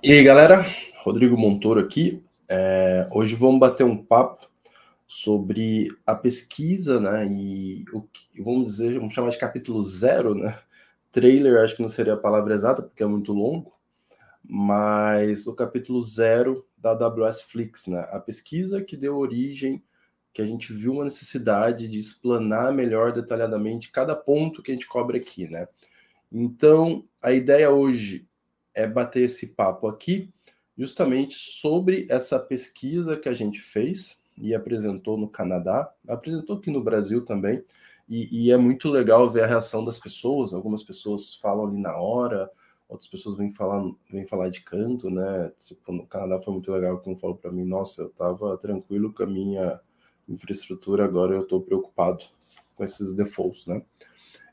E aí, galera? Rodrigo Montoro aqui. É, hoje vamos bater um papo sobre a pesquisa, né? E o que, vamos dizer, vamos chamar de capítulo zero, né? Trailer, acho que não seria a palavra exata, porque é muito longo, mas o capítulo zero da AWS Flix, né? A pesquisa que deu origem, que a gente viu uma necessidade de explanar melhor detalhadamente cada ponto que a gente cobre aqui, né? Então, a ideia hoje é bater esse papo aqui, justamente sobre essa pesquisa que a gente fez e apresentou no Canadá, apresentou aqui no Brasil também, e, e é muito legal ver a reação das pessoas. Algumas pessoas falam ali na hora, outras pessoas vêm falar, vêm falar de canto, né? Tipo, no Canadá foi muito legal que um falou para mim, nossa, eu estava tranquilo com a minha infraestrutura, agora eu estou preocupado com esses defaults, né?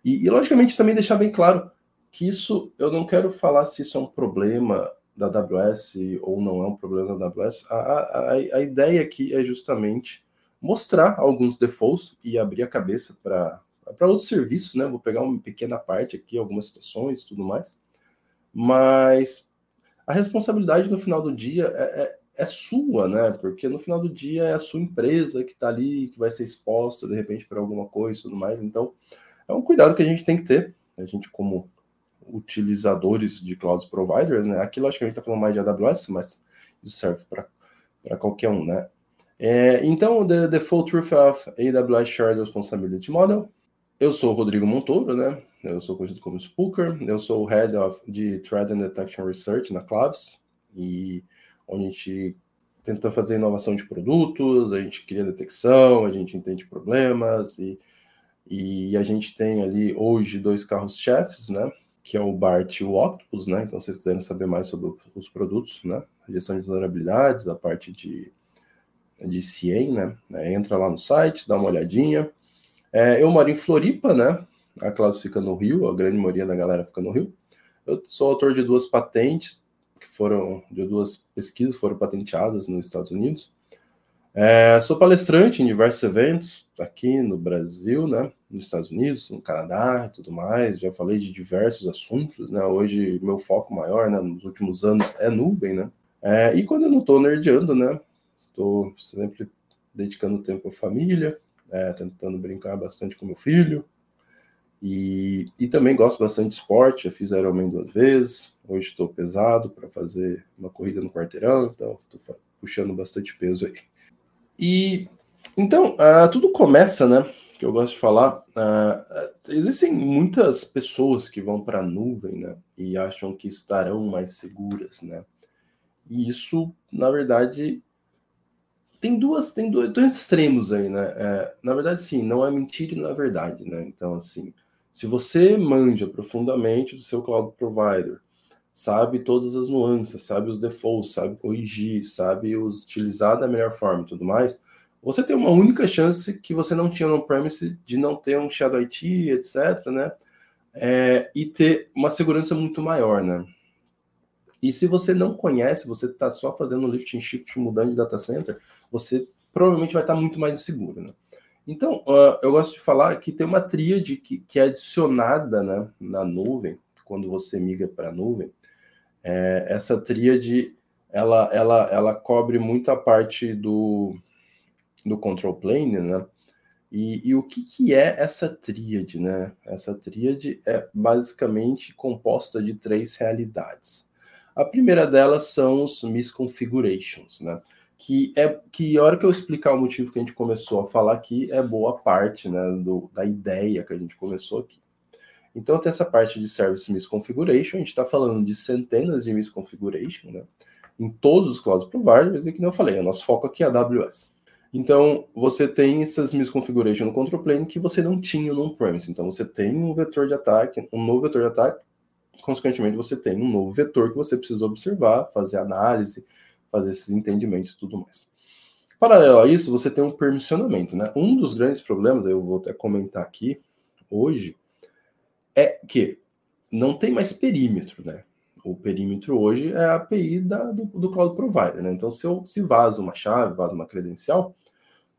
E, e, logicamente também deixar bem claro que isso, eu não quero falar se isso é um problema da AWS ou não é um problema da AWS. A, a, a ideia aqui é justamente mostrar alguns defaults e abrir a cabeça para outros serviços, né? Vou pegar uma pequena parte aqui, algumas situações tudo mais. Mas a responsabilidade no final do dia é, é, é sua, né? Porque no final do dia é a sua empresa que está ali, que vai ser exposta de repente para alguma coisa e tudo mais. Então, é um cuidado que a gente tem que ter. A gente, como utilizadores de cloud providers, né? Aqui, logicamente, está falando mais de AWS, mas isso serve para qualquer um, né? É, então, the default truth of AWS Shared Responsibility Model. Eu sou o Rodrigo Montoro, né? Eu sou conhecido como Spooker. Eu sou o Head of, de Threat and Detection Research na Claves, e onde a gente tenta fazer inovação de produtos, a gente cria detecção, a gente entende problemas, e, e a gente tem ali hoje dois carros-chefes, né? Que é o BART e o Octopus, né? Então, se vocês quiserem saber mais sobre os produtos, né? A gestão de vulnerabilidades, a parte de, de CIEM, né? É, entra lá no site, dá uma olhadinha. É, eu moro em Floripa, né? A classe fica no Rio, a grande maioria da galera fica no Rio. Eu sou autor de duas patentes, que foram, de duas pesquisas, foram patenteadas nos Estados Unidos. É, sou palestrante em diversos eventos aqui no Brasil, né, nos Estados Unidos, no Canadá e tudo mais. Já falei de diversos assuntos, né? Hoje meu foco maior, né, nos últimos anos é nuvem, né? É, e quando eu não estou nerdeando, né, estou sempre dedicando tempo à família, é, tentando brincar bastante com meu filho. E, e também gosto bastante de esporte, já fiz Ironman duas vezes. Hoje estou pesado para fazer uma corrida no quarteirão, então estou puxando bastante peso aí. E então, uh, tudo começa, né? Que eu gosto de falar. Uh, existem muitas pessoas que vão para a nuvem, né? E acham que estarão mais seguras, né? E isso, na verdade, tem duas, tem dois, dois extremos aí, né? É, na verdade, sim, não é mentira e não é verdade, né? Então, assim, se você manja profundamente do seu cloud provider, sabe todas as nuances, sabe os defaults, sabe corrigir, sabe os utilizar da melhor forma e tudo mais, você tem uma única chance que você não tinha no premise de não ter um Shadow IT, etc, né? É, e ter uma segurança muito maior, né? E se você não conhece, você está só fazendo lift and shift, mudando de data center, você provavelmente vai estar muito mais inseguro, né? Então, uh, eu gosto de falar que tem uma tríade que, que é adicionada né, na nuvem, quando você migra para a nuvem, é, essa tríade ela, ela, ela cobre muito a parte do, do control plane, né? E, e, o que, que é essa tríade, né? Essa tríade é basicamente composta de três realidades. A primeira delas são os misconfigurations, né? Que é que a hora que eu explicar o motivo que a gente começou a falar aqui é boa parte, né, do, da ideia que a gente começou aqui. Então tem essa parte de service misconfiguration, a gente está falando de centenas de misconfiguration, né? Em todos os cloud providers, e que eu falei, o nosso foco aqui é AWS. Então, você tem essas misconfiguration no control plane que você não tinha no on-premise. Então, você tem um vetor de ataque, um novo vetor de ataque, consequentemente, você tem um novo vetor que você precisa observar, fazer análise, fazer esses entendimentos e tudo mais. Paralelo a isso, você tem um permissionamento, né? Um dos grandes problemas, eu vou até comentar aqui hoje, é que não tem mais perímetro, né? O perímetro hoje é a API da, do, do cloud provider, né? Então, se eu se vaza uma chave, vaza uma credencial,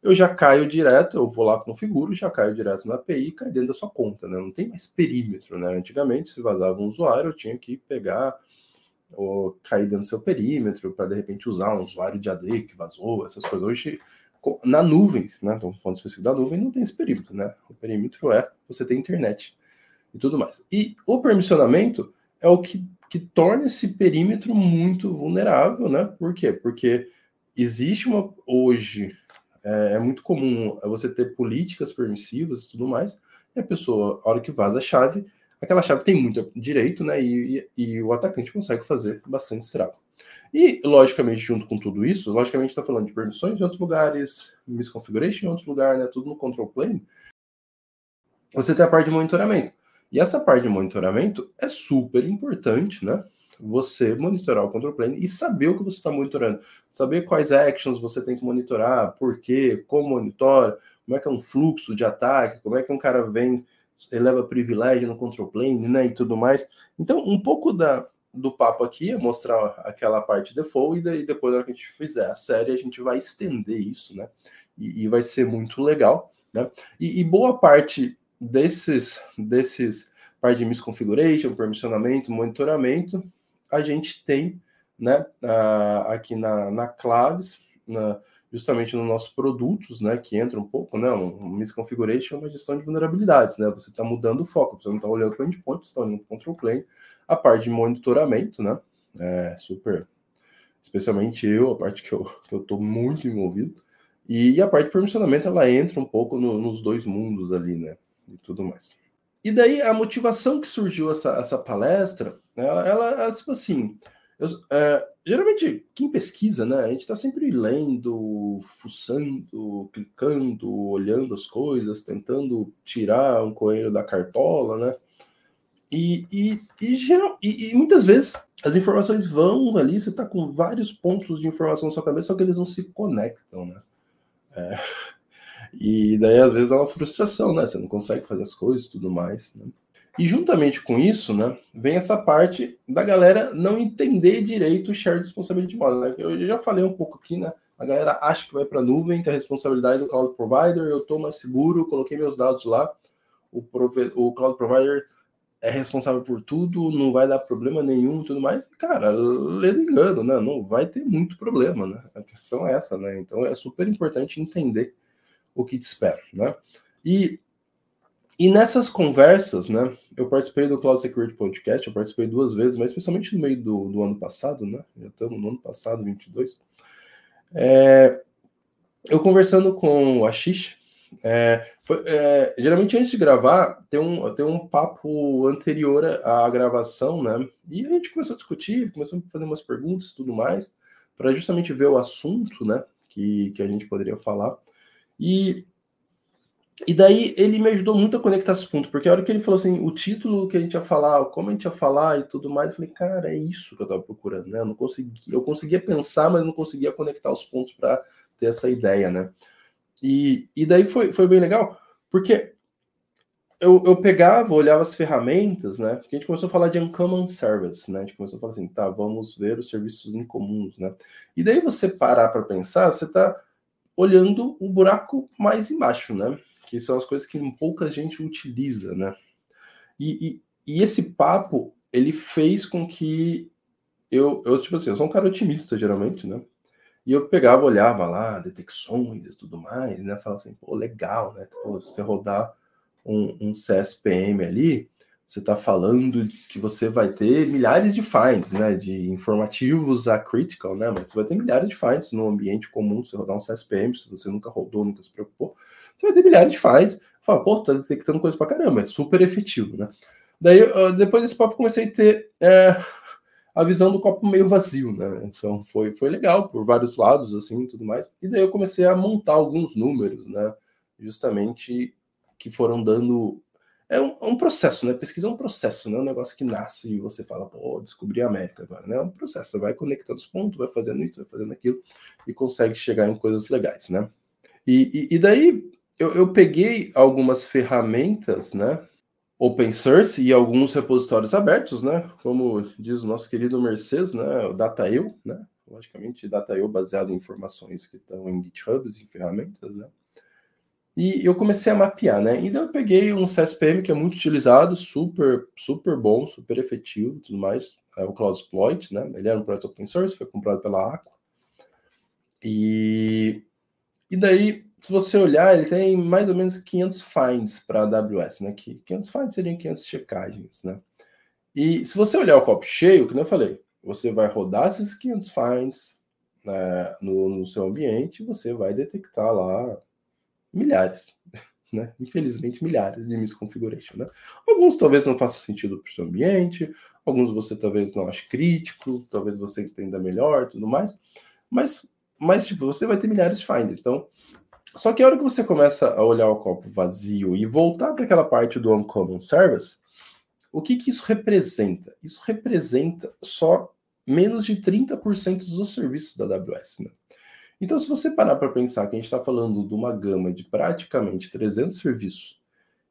eu já caio direto, eu vou lá, configuro, já caio direto na API e cai dentro da sua conta, né? Não tem mais perímetro, né? Antigamente, se vazava um usuário, eu tinha que pegar ou cair dentro do seu perímetro para de repente usar um usuário de AD que vazou, essas coisas. Hoje, na nuvem, né? Então, falando específico da nuvem, não tem esse perímetro, né? O perímetro é você ter internet e tudo mais. E o permissionamento é o que, que torna esse perímetro muito vulnerável, né? Por quê? Porque existe uma hoje é, é muito comum você ter políticas permissivas e tudo mais, e a pessoa, a hora que vaza a chave, aquela chave tem muito direito, né? E, e, e o atacante consegue fazer bastante estrago. E, logicamente, junto com tudo isso, logicamente está falando de permissões em outros lugares, misconfiguration em outro lugar, né? Tudo no control plane. Você tem a parte de monitoramento. E essa parte de monitoramento é super importante, né? Você monitorar o control plane e saber o que você está monitorando. Saber quais actions você tem que monitorar, por quê, como monitora, como é que é um fluxo de ataque, como é que um cara vem, eleva privilégio no control plane, né, e tudo mais. Então, um pouco da, do papo aqui é mostrar aquela parte default e daí depois, na hora que a gente fizer a série, a gente vai estender isso, né, e, e vai ser muito legal, né. E, e, boa parte desses, desses parte de misconfiguration, permissionamento, monitoramento, a gente tem, né, aqui na, na Claves, na, justamente nos nossos produtos, né, que entra um pouco, né, um misconfiguration uma gestão de vulnerabilidades, né, você está mudando o foco, você não está olhando para o endpoint, você está olhando para o control plane, a parte de monitoramento, né, é super, especialmente eu, a parte que eu que eu estou muito envolvido, e a parte de permissionamento, ela entra um pouco no, nos dois mundos ali, né, e tudo mais. E daí a motivação que surgiu essa, essa palestra, ela, ela, ela tipo assim, eu, é, geralmente, quem pesquisa, né? A gente está sempre lendo, fuçando, clicando, olhando as coisas, tentando tirar um coelho da cartola, né? E, e, e, geral, e, e muitas vezes as informações vão ali, você está com vários pontos de informação na sua cabeça, só que eles não se conectam, né? É, e daí, às vezes, é uma frustração, né? Você não consegue fazer as coisas e tudo mais, né? E juntamente com isso, né, vem essa parte da galera não entender direito o share de responsabilidade model. Né? Eu já falei um pouco aqui, né? A galera acha que vai para a nuvem, que é a responsabilidade do cloud provider, eu estou mais seguro, coloquei meus dados lá, o, o cloud provider é responsável por tudo, não vai dar problema nenhum tudo mais. Cara, lendo engano, né? Não vai ter muito problema, né? A questão é essa, né? Então é super importante entender o que te espera, né? E e nessas conversas, né, eu participei do Cloud Security Podcast, eu participei duas vezes, mas especialmente no meio do, do ano passado, né, já estamos no ano passado, 22, é, eu conversando com o Ashish, é, foi, é, geralmente antes de gravar, tem um, tem um papo anterior à gravação, né, e a gente começou a discutir, começou a fazer umas perguntas e tudo mais, para justamente ver o assunto, né, que, que a gente poderia falar, e e daí ele me ajudou muito a conectar esse ponto, porque a hora que ele falou assim, o título que a gente ia falar, como a gente ia falar e tudo mais, eu falei, cara, é isso que eu tava procurando, né? Eu não conseguia, eu conseguia pensar, mas não conseguia conectar os pontos para ter essa ideia, né? E, e daí foi, foi bem legal, porque eu, eu pegava, olhava as ferramentas, né? Porque a gente começou a falar de uncommon service, né? A gente começou a falar assim, tá, vamos ver os serviços incomuns, né? E daí você parar para pensar, você tá olhando o buraco mais embaixo, né? que são as coisas que pouca gente utiliza, né? E, e, e, esse papo, ele fez com que eu, eu, tipo assim, eu sou um cara otimista, geralmente, né? E eu pegava, olhava lá, detecções e tudo mais, né? Falava assim, pô, legal, né? Se você rodar um, um CSPM ali, você está falando que você vai ter milhares de finds, né? De informativos a critical, né? Mas você vai ter milhares de finds no ambiente comum, se rodar um CSPM, se você nunca rodou, nunca se preocupou você vai ter milhares de finds. Fala, pô, tá detectando coisa pra caramba, é super efetivo, né? Daí, depois desse papo, comecei a ter é, a visão do copo meio vazio, né? Então, foi, foi legal por vários lados, assim, tudo mais. E daí eu comecei a montar alguns números, né? Justamente que foram dando... É um, é um processo, né? Pesquisa é um processo, né? Um negócio que nasce e você fala, pô, descobri a América agora, né? É um processo, você vai conectando os pontos, vai fazendo isso, vai fazendo aquilo e consegue chegar em coisas legais, né? E, e, e daí eu, eu peguei algumas ferramentas, né? Open source e alguns repositórios abertos, né? Como diz o nosso querido Mercedes, né? O DataIO, né? Logicamente, DataIO baseado em informações que estão em GitHubs, em ferramentas, né? E eu comecei a mapear, né? Então eu peguei um CSPM que é muito utilizado, super, super bom, super efetivo tudo mais. é o Cloud Exploit, né? Ele era um projeto open source, foi comprado pela Aqua. E, e daí, se você olhar, ele tem mais ou menos 500 finds para AWS, né? Que 500 finds seriam 500 checagens, né? E se você olhar o copo cheio, que eu falei, você vai rodar esses 500 finds né, no, no seu ambiente você vai detectar lá milhares, né? Infelizmente, milhares de misconfiguration, né? Alguns talvez não façam sentido para o seu ambiente, alguns você talvez não ache crítico, talvez você entenda melhor, tudo mais, mas mas, tipo, você vai ter milhares de find. Então, só que a hora que você começa a olhar o copo vazio e voltar para aquela parte do Uncommon Service, o que, que isso representa? Isso representa só menos de 30% dos serviços da AWS. Né? Então, se você parar para pensar que a gente está falando de uma gama de praticamente 300 serviços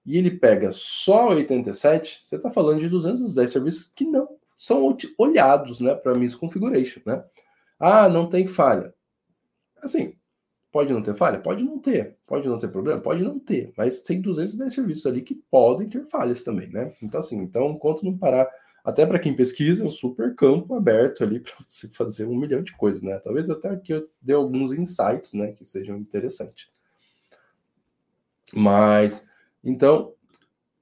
e ele pega só 87, você está falando de 210 serviços que não são olhados né, para misconfiguration. Né? Ah, não tem falha. Assim, pode não ter falha? Pode não ter. Pode não ter problema? Pode não ter. Mas tem 210 serviços ali que podem ter falhas também, né? Então, assim, então, enquanto não parar, até para quem pesquisa, é um super campo aberto ali para você fazer um milhão de coisas, né? Talvez até aqui eu dê alguns insights, né, que sejam interessantes. Mas, então,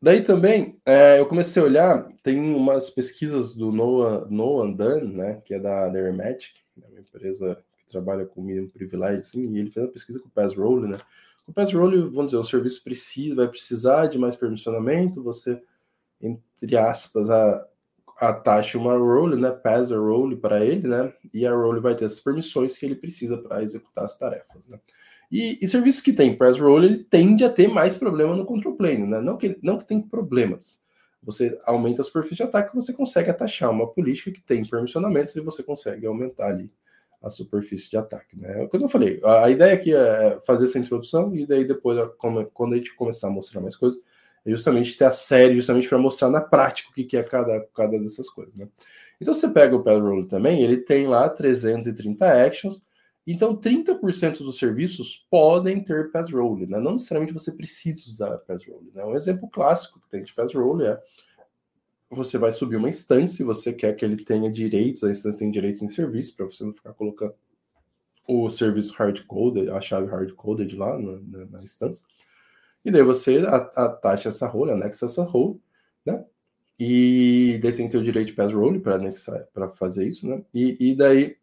daí também, é, eu comecei a olhar, tem umas pesquisas do Noah, Noah Dunn, né, que é da, Hermetic, é uma empresa trabalha com mínimo privilégio, assim, e ele fez uma pesquisa com o Pass Role, né? O Pass Role, vamos dizer, o serviço precisa, vai precisar de mais permissionamento, você, entre aspas, a, atache uma role, né? Pass a role para ele, né? E a role vai ter as permissões que ele precisa para executar as tarefas, né? E, e serviços que tem pass role, ele tende a ter mais problema no control plane, né? Não que, não que tem problemas. Você aumenta a superfície de ataque, você consegue atachar uma política que tem permissionamentos e você consegue aumentar ali a superfície de ataque. Né? É eu falei, a, ideia aqui é fazer essa introdução e daí depois, quando a gente começar a mostrar mais coisas, é justamente ter a série, justamente para mostrar na prática o que, é cada, cada dessas coisas. Né? Então, você pega o Roll também, ele tem lá 330 actions, então 30% dos serviços podem ter pass né? Não necessariamente você precisa usar pass. Né? Um exemplo clássico que tem de pass é você vai subir uma instância, você quer que ele tenha direitos, a instância tem direitos em serviço, para você não ficar colocando o serviço hardcoded, a chave hardcoded lá na, na, na, instância. E daí você atacha essa role, anexa essa role, né? E daí você tem o direito de pass role para fazer isso, né? E, e daí,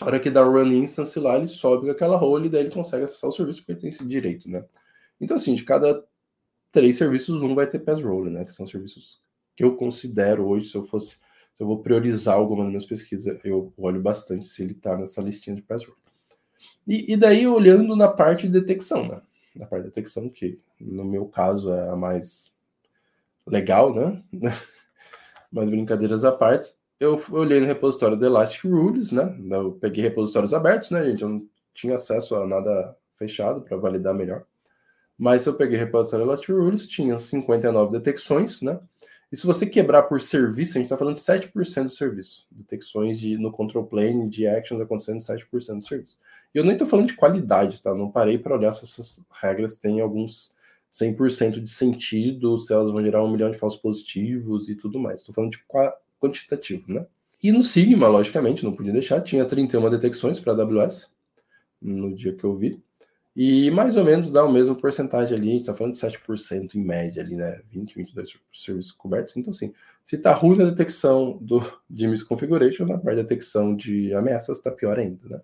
a hora que dá o run instance lá, ele sobe aquela role e daí ele consegue acessar o serviço porque ele tem esse direito, né? Então, assim, de cada três serviços, um vai ter pass role, né? Que são serviços que eu considero hoje, se eu fosse, se eu vou priorizar alguma das minhas pesquisas, eu olho bastante se ele está nessa listinha de password. E, e, daí olhando na parte de detecção, né? Na parte de detecção, que no meu caso é a mais legal, né? Mas brincadeiras à parte, eu olhei no repositório do Elastic Rules, né? Eu peguei repositórios abertos, né, gente? Eu não tinha acesso a nada fechado para validar melhor. Mas eu peguei repositório Elastic Rules, tinha 59 detecções, né? E se você quebrar por serviço, a gente está falando de 7% do serviço. Detecções de, no control plane de actions acontecendo em 7% do serviço. E eu nem estou falando de qualidade, tá? Não parei para olhar se essas regras têm alguns 100% de sentido, se elas vão gerar um milhão de falsos positivos e tudo mais. Estou falando de quantitativo, né? E no Sigma, logicamente, não podia deixar, tinha 31 detecções para AWS no dia que eu vi. E mais ou menos dá o mesmo porcentagem ali, a gente está falando de 7% em média ali, né? 20, 22 serviços cobertos. Então, assim, se está ruim na detecção do, de misconfiguration, na parte de detecção de ameaças está pior ainda, né?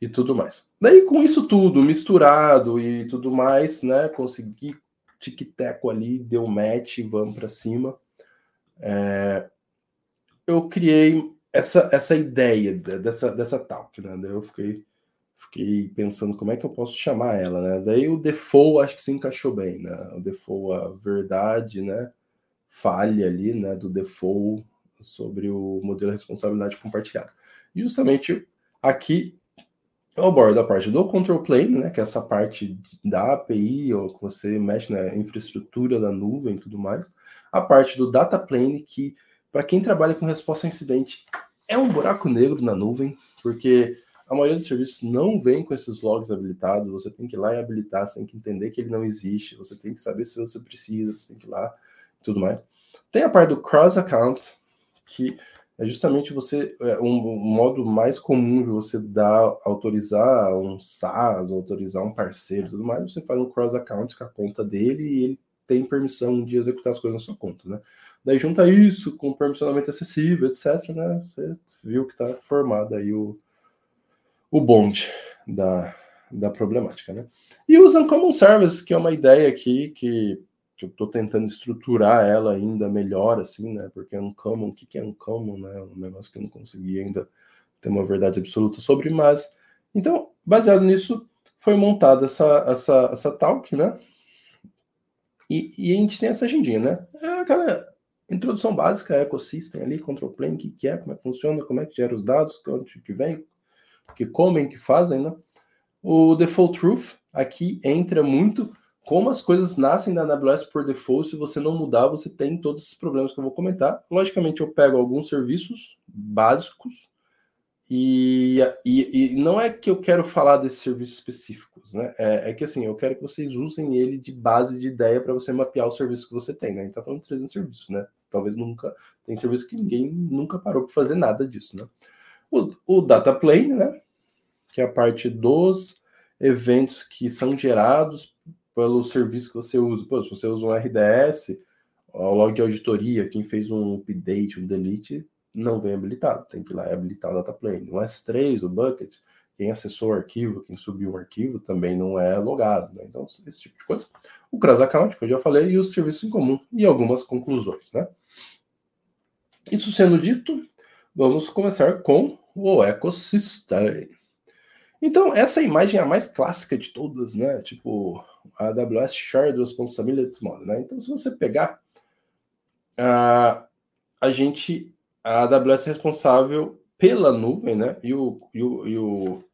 E tudo mais. Daí, com isso tudo misturado e tudo mais, né? Consegui tic-teco ali, deu match, vamos para cima. É, eu criei essa, essa ideia dessa, dessa talk, né? Daí eu fiquei fiquei pensando como é que eu posso chamar ela, né? Daí o default acho que se encaixou bem, né? O default, a verdade, né? Falha ali, né? Do default sobre o modelo de responsabilidade compartilhada. E justamente aqui eu abordo a parte do control plane, né? Que é essa parte da API, ou que você mexe na infraestrutura da nuvem e tudo mais. A parte do data plane, que para quem trabalha com resposta a incidente é um buraco negro na nuvem, porque a maioria dos serviços não vem com esses logs habilitados, você tem que ir lá e habilitar, você tem que entender que ele não existe, você tem que saber se você precisa, você tem que ir lá e tudo mais. Tem a parte do cross account, que é justamente você é, um, modo mais comum de você dar autorizar um SaaS, autorizar um parceiro, tudo mais. Você faz um cross account com a conta dele e ele tem permissão de executar as coisas na sua conta, né? Daí junta isso com permissionamento acessível, etc, né? Você viu que está formado aí o, o bonde da, da problemática, né? E o Uncommon Service, que é uma ideia aqui que, que eu estou tentando estruturar ela ainda melhor, assim, né? Porque Uncommon, o que, é Uncommon, né? Um negócio que eu não consegui ainda ter uma verdade absoluta sobre, mas... Então, baseado nisso, foi montada essa, essa, essa talk, né? E, e, a gente tem essa agendinha, né? É aquela introdução básica, ecossistema ali, control plane, o que, que é, como é que funciona, como é que gera os dados, onde que vem, que comem, que fazem, né? O default truth aqui entra muito como as coisas nascem na AWS por default, se você não mudar, você tem todos esses problemas que eu vou comentar. Logicamente, eu pego alguns serviços básicos e, e, e, não é que eu quero falar desses serviços específicos, né? É, é, que assim, eu quero que vocês usem ele de base de ideia para você mapear o serviço que você tem, né? Tá falando de 300 serviços, né? Talvez nunca. Tem serviço que ninguém nunca parou para fazer nada disso, né? O, o data plane, né? Que é a parte dos eventos que são gerados pelo serviço que você usa. Pô, se você usa um RDS, o log de auditoria, quem fez um update, um delete, não vem habilitado, tem que ir lá e habilitar o data plane. No S3, o bucket, quem acessou o arquivo, quem subiu o arquivo também não é logado. Né? Então, esse tipo de coisa. O cross account, que eu já falei, e os serviços em comum, e algumas conclusões. Né? Isso sendo dito, vamos começar com o ecossistema. Então, essa imagem é a mais clássica de todas, né? Tipo, a AWS Shared Responsibility Model, né? Então, se você pegar, a, a gente a AWS é responsável pela nuvem, né? E o, e o, e o,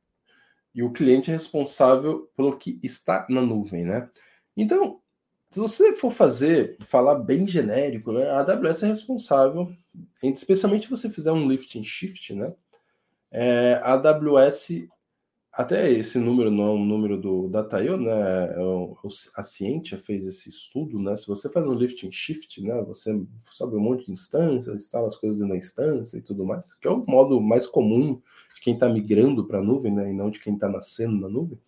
e o cliente é responsável pelo que está na nuvem, né? Então, se você for fazer, falar bem genérico, né? A AWS é responsável, especialmente se você fizer um lift and shift, né? É, a AWS até esse número não é um número do Dataio, né? É a Cientia fez esse estudo, né? Se você faz um lift and shift, né? Você sobe um monte de instâncias, instala as coisas na instância e tudo mais, que é o modo mais comum de quem está migrando para a nuvem, né? E não de quem está nascendo na nuvem.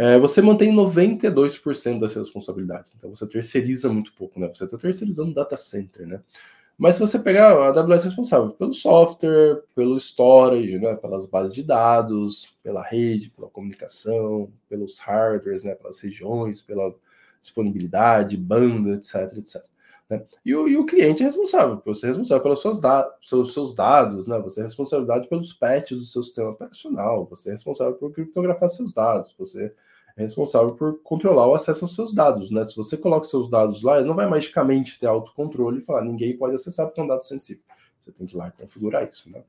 É, você mantém 92% das responsabilidades. Então você terceiriza muito pouco, né? Você está terceirizando o data center, né? Mas se você pegar a AWS é responsável pelo software, pelo storage, né, pelas bases de dados, pela rede, pela comunicação, pelos hardwares, né, pelas regiões, pela disponibilidade, banda, etc, etc. Né? E, o, e o cliente é responsável, você é responsável pelos seus, da seus, seus dados, né? você é responsável pelos patches do seu sistema operacional, você é responsável por criptografar seus dados, você responsável por controlar o acesso aos seus dados, né? Se você coloca seus dados lá, ele não vai magicamente ter autocontrole e falar ninguém pode acessar porque é um dado sensível. Você tem que ir lá e configurar isso, né?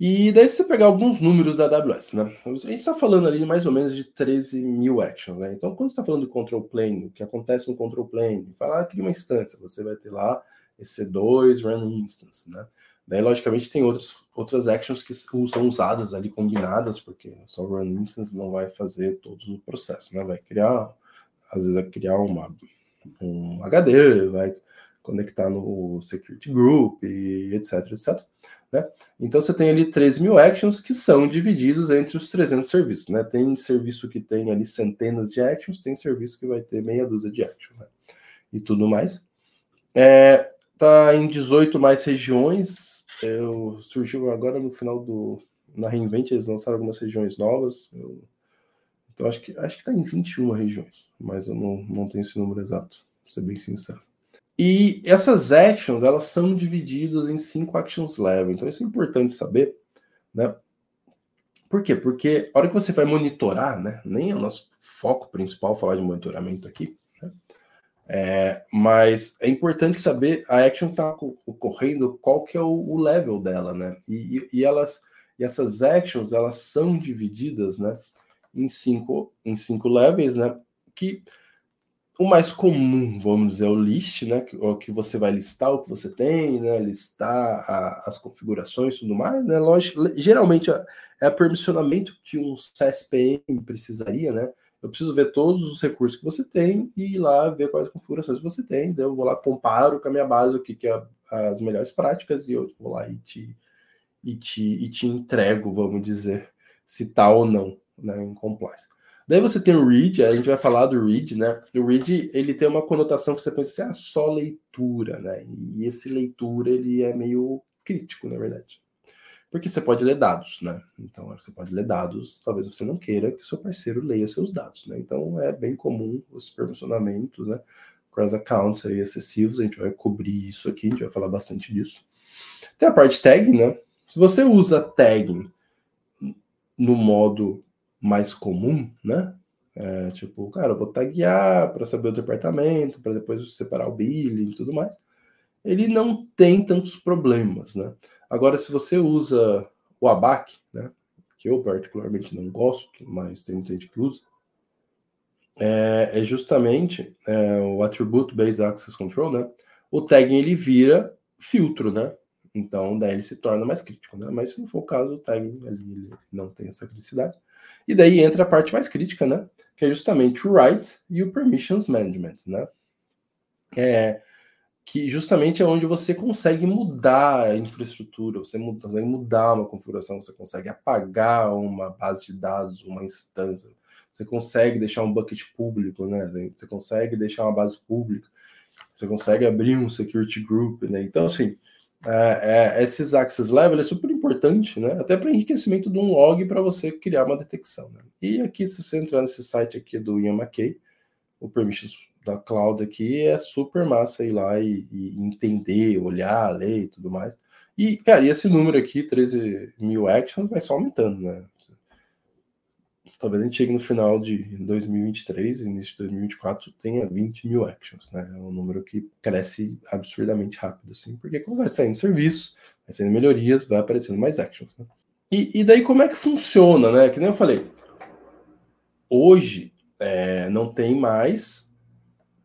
E daí, se você pegar alguns números da AWS, né? A gente está falando ali mais ou menos de 13 mil actions, né? Então, quando você está falando do control plane, o que acontece no control plane, fala, ah, cria uma instância, você vai ter lá esse 2 run instance, né? Daí, logicamente, tem outras, outras actions que são usadas ali, combinadas, porque só run instance não vai fazer todo o processo, né? Vai criar, às vezes, vai criar uma, um HD, vai conectar no security group, e etc, etc. Né? Então, você tem ali 13 mil actions que são divididos entre os 300 serviços, né? Tem serviço que tem ali centenas de actions, tem serviço que vai ter meia dúzia de actions, né? E tudo mais. É, tá em 18 mais regiões, eu, surgiu agora no final do. Na Reinvent, eles lançaram algumas regiões novas. Eu, então acho que acho que está em 21 regiões, mas eu não, não tenho esse número exato, para ser bem sincero. E essas actions, elas são divididas em cinco actions level. Então isso é importante saber, né? Por quê? Porque a hora que você vai monitorar, né? Nem é o nosso foco principal falar de monitoramento aqui, é, mas é importante saber a action está ocorrendo, qual que é o, o level dela, né? E, e, elas, e essas actions elas são divididas, né? Em cinco, em cinco levels, né? Que o mais comum, vamos dizer, é o list, né? Que, o que você vai listar o que você tem, né? Listar a, as configurações tudo mais, né? Lógico, geralmente é, é permissionamento que um CSPM precisaria, né? Eu preciso ver todos os recursos que você tem e ir lá ver quais configurações você tem. Daí eu vou lá, comparo com a minha base o que, que a as melhores práticas e eu vou lá e te, e te, e te entrego, vamos dizer, se tá ou não né, em compliance. Daí você tem o read, a gente vai falar do read, né? O read, ele tem uma conotação que você pensa assim, ah, só leitura, né? E esse leitura, ele é meio crítico, na verdade. Porque você pode ler dados, né? Então, você pode ler dados, talvez você não queira que o seu parceiro leia seus dados, né? Então, é bem comum os permissionamentos, né? Cross accounts aí excessivos, a gente vai cobrir isso aqui, a gente vai falar bastante disso. Tem a parte tag, né? Se você usa tagging no modo mais comum, né? É, tipo, cara, eu vou taguear para saber o departamento, para depois separar o billing e tudo mais. Ele não tem tantos problemas, né? Agora, se você usa o ABAC, né? Que eu particularmente não gosto, mas tem muita gente que usa, é, é justamente é, o Attribute Based Access Control, né? O tagging ele vira filtro, né? Então, daí ele se torna mais crítico, né? Mas se não for o caso, o tagging ali não tem essa criticidade. E daí entra a parte mais crítica, né? Que é justamente o rights e o permissions management, né? É, que justamente é onde você consegue mudar a infraestrutura, você consegue mudar uma configuração, você consegue apagar uma base de dados, uma instância, você consegue deixar um bucket público, né? Você consegue deixar uma base pública, você consegue abrir um security group, né? Então, assim, é, é, esses access level é super importante, né? Até para enriquecimento de um log para você criar uma detecção. Né? E aqui, se você entrar nesse site aqui do Ian McKay, o permissions da cloud aqui é super massa ir lá e, e, entender, olhar, ler e tudo mais. E, cara, e esse número aqui, 13 mil actions, vai só aumentando, né? talvez a gente chegue no final de 2023, início de 2024, tenha 20 mil actions, né? É um número que cresce absurdamente rápido, assim, porque quando vai saindo serviço, vai saindo melhorias, vai aparecendo mais actions, né? E, e daí como é que funciona, né? Que nem eu falei, hoje é, não tem mais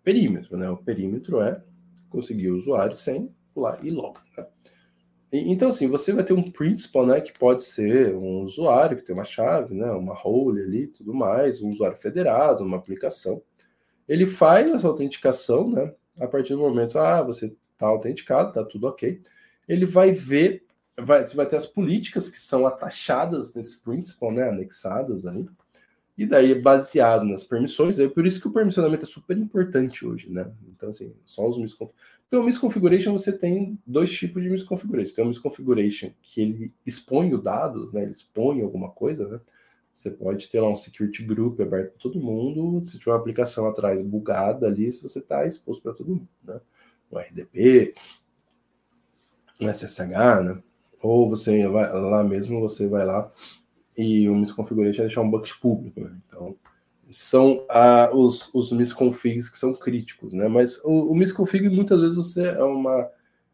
perímetro, né? O perímetro é conseguir o usuário sem pular e logo, né? Então, assim, você vai ter um principal, né, que pode ser um usuário que tem uma chave, né, uma role ali, tudo mais, um usuário federado, uma aplicação. Ele faz essa autenticação, né, a partir do momento, ah, você está autenticado, tá tudo ok. Ele vai ver, vai, você vai ter as políticas que são atachadas nesse principal, né, anexadas ali. E daí, baseado nas permissões, é por isso que o permissionamento é super importante hoje, né? Então, assim, só os misconfigurations. Então, misconfiguration você tem dois tipos de misconfiguration. Tem o misconfiguration que ele expõe o dado, né? Ele expõe alguma coisa, né? Você pode ter lá um security group aberto para todo mundo. Se tiver uma aplicação atrás bugada ali, se você está exposto para todo mundo, né? Um RDP, um SSH, né? Ou você vai lá mesmo, você vai lá e o misconfiguration é deixar um bucket público. Né? Então, são ah, os, os misconfigs que são críticos, né? Mas o, o misconfig muitas vezes você é uma,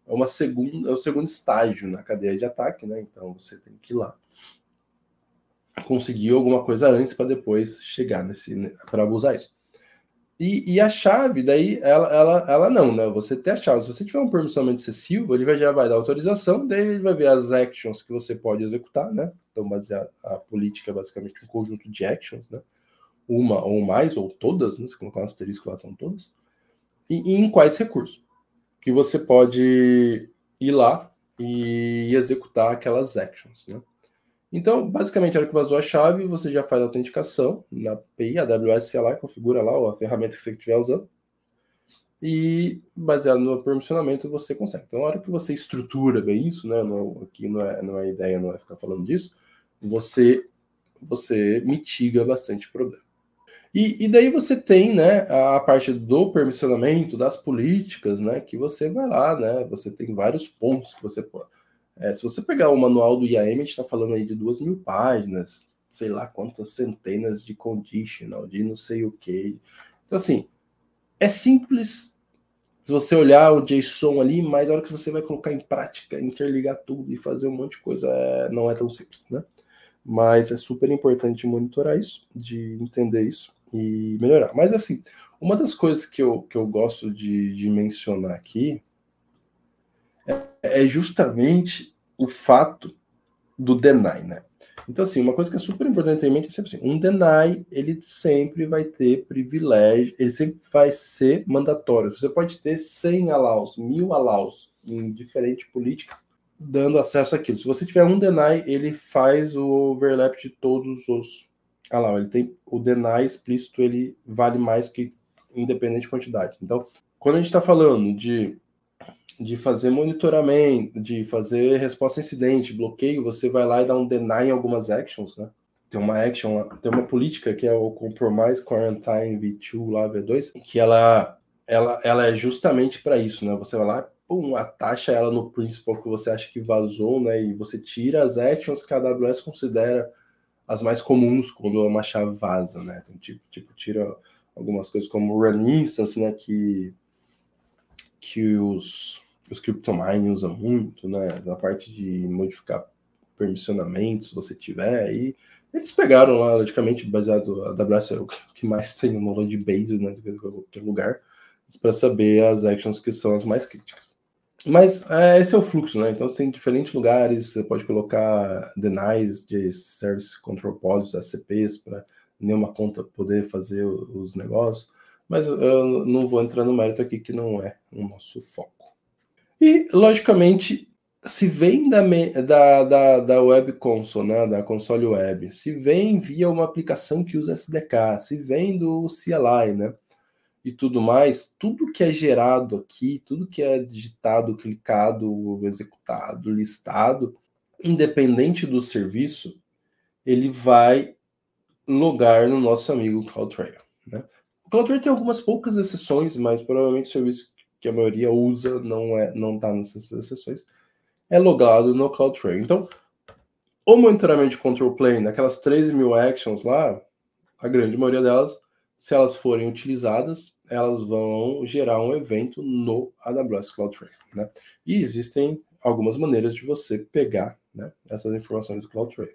é uma segunda, é o segundo estágio na cadeia de ataque, né? Então você tem que ir lá conseguir alguma coisa antes para depois chegar nesse né, para abusar isso. E, e, a chave, daí, ela, ela, ela não, né? Você tem a chave. Se você tiver um permissionamento excessivo, ele vai, já vai dar autorização, daí ele vai ver as actions que você pode executar, né? Então, baseado, a política é basicamente um conjunto de actions, né? Uma ou mais, ou todas, né? Se colocar um asterisco lá, são todas. E, e em quais recursos? Que você pode ir lá e executar aquelas actions, né? Então, basicamente, a hora que vazou a chave, você já faz a autenticação na API, AWS, sei lá, configura lá a ferramenta que você estiver usando. E baseado no permissionamento, você consegue. Então, a hora que você estrutura bem isso, né? Não, aqui não é, não é ideia, não é ficar falando disso, você, você mitiga bastante problema. E, e, daí você tem, né, a parte do permissionamento, das políticas, né, que você vai lá, né, você tem vários pontos que você pode é, se você pegar o manual do IAM, a gente está falando aí de duas mil páginas, sei lá quantas centenas de conditional, de não sei o que. Então, assim, é simples se você olhar o JSON ali, mas a hora que você vai colocar em prática, interligar tudo e fazer um monte de coisa, é, não é tão simples, né? Mas é super importante monitorar isso, de entender isso e melhorar. Mas, assim, uma das coisas que eu, que eu gosto de, de mencionar aqui é justamente o fato do deny, né? Então, assim, uma coisa que é super importante em mente é sempre assim, um deny, ele sempre vai ter privilégio, ele sempre vai ser mandatório. Você pode ter 100 allows, mil allows, em diferentes políticas, dando acesso àquilo. Se você tiver um deny, ele faz o overlap de todos os. Lá, ele tem o deny explícito, ele vale mais que independente de quantidade. Então, quando a gente está falando de, de fazer monitoramento, de fazer resposta a incidente, bloqueio, você vai lá e dá um deny em algumas actions, né? Tem uma action, tem uma política que é o Compromise Quarantine V2 lá, V2, que ela, ela, ela é justamente para isso, né? Você vai lá, pum, atacha ela no principal que você acha que vazou, né? E você tira as actions que a AWS considera as mais comuns quando uma chave vaza, né? Então, tipo, tipo tira algumas coisas como Run Instance, né? Que, que os, os CryptoMine usam muito, né? Na parte de modificar permissionamentos, se você tiver aí. Eles pegaram lá, logicamente, baseado a AWS é o que mais tem no de base, né? De qualquer lugar, para saber as actions que são as mais críticas. Mas é, esse é o fluxo, né? Então você tem diferentes lugares, você pode colocar denies de Service Control Policies, SCPs, para nenhuma conta poder fazer os negócios. Mas eu não vou entrar no mérito aqui, que não é o nosso foco. E, logicamente, se vem da, da, da, da Web Console, né, da console web, se vem via uma aplicação que usa SDK, se vem do CLI, né? e tudo mais, tudo que é gerado aqui, tudo que é digitado, clicado, executado, listado, independente do serviço, ele vai logar no nosso amigo CloudTrail. Né? O CloudTrail tem algumas poucas exceções, mas provavelmente o serviço que a maioria usa não é não está nessas exceções, é logado no CloudTrail. Então, o monitoramento de control plane, aquelas 13 mil actions lá, a grande maioria delas se elas forem utilizadas, elas vão gerar um evento no AWS CloudTrail, né? E existem algumas maneiras de você pegar né, essas informações do CloudTrail.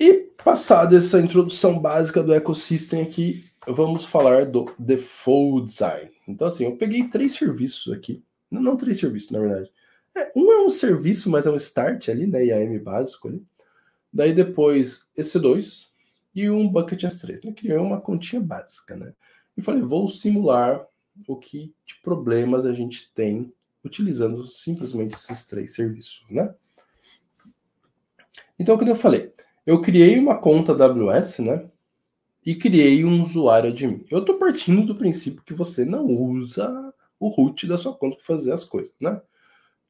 E passada essa introdução básica do ecossistema aqui, vamos falar do default design. Então assim, eu peguei três serviços aqui, não, não três serviços na verdade. É, um é um serviço, mas é um start ali, né, IAM básico ali. Daí depois esse dois e um bucket S3. Né? Criei uma continha básica, né? E falei, vou simular o que de problemas a gente tem utilizando simplesmente esses três serviços, né? Então, como eu falei, eu criei uma conta AWS, né? E criei um usuário admin. Eu estou partindo do princípio que você não usa o root da sua conta para fazer as coisas, né?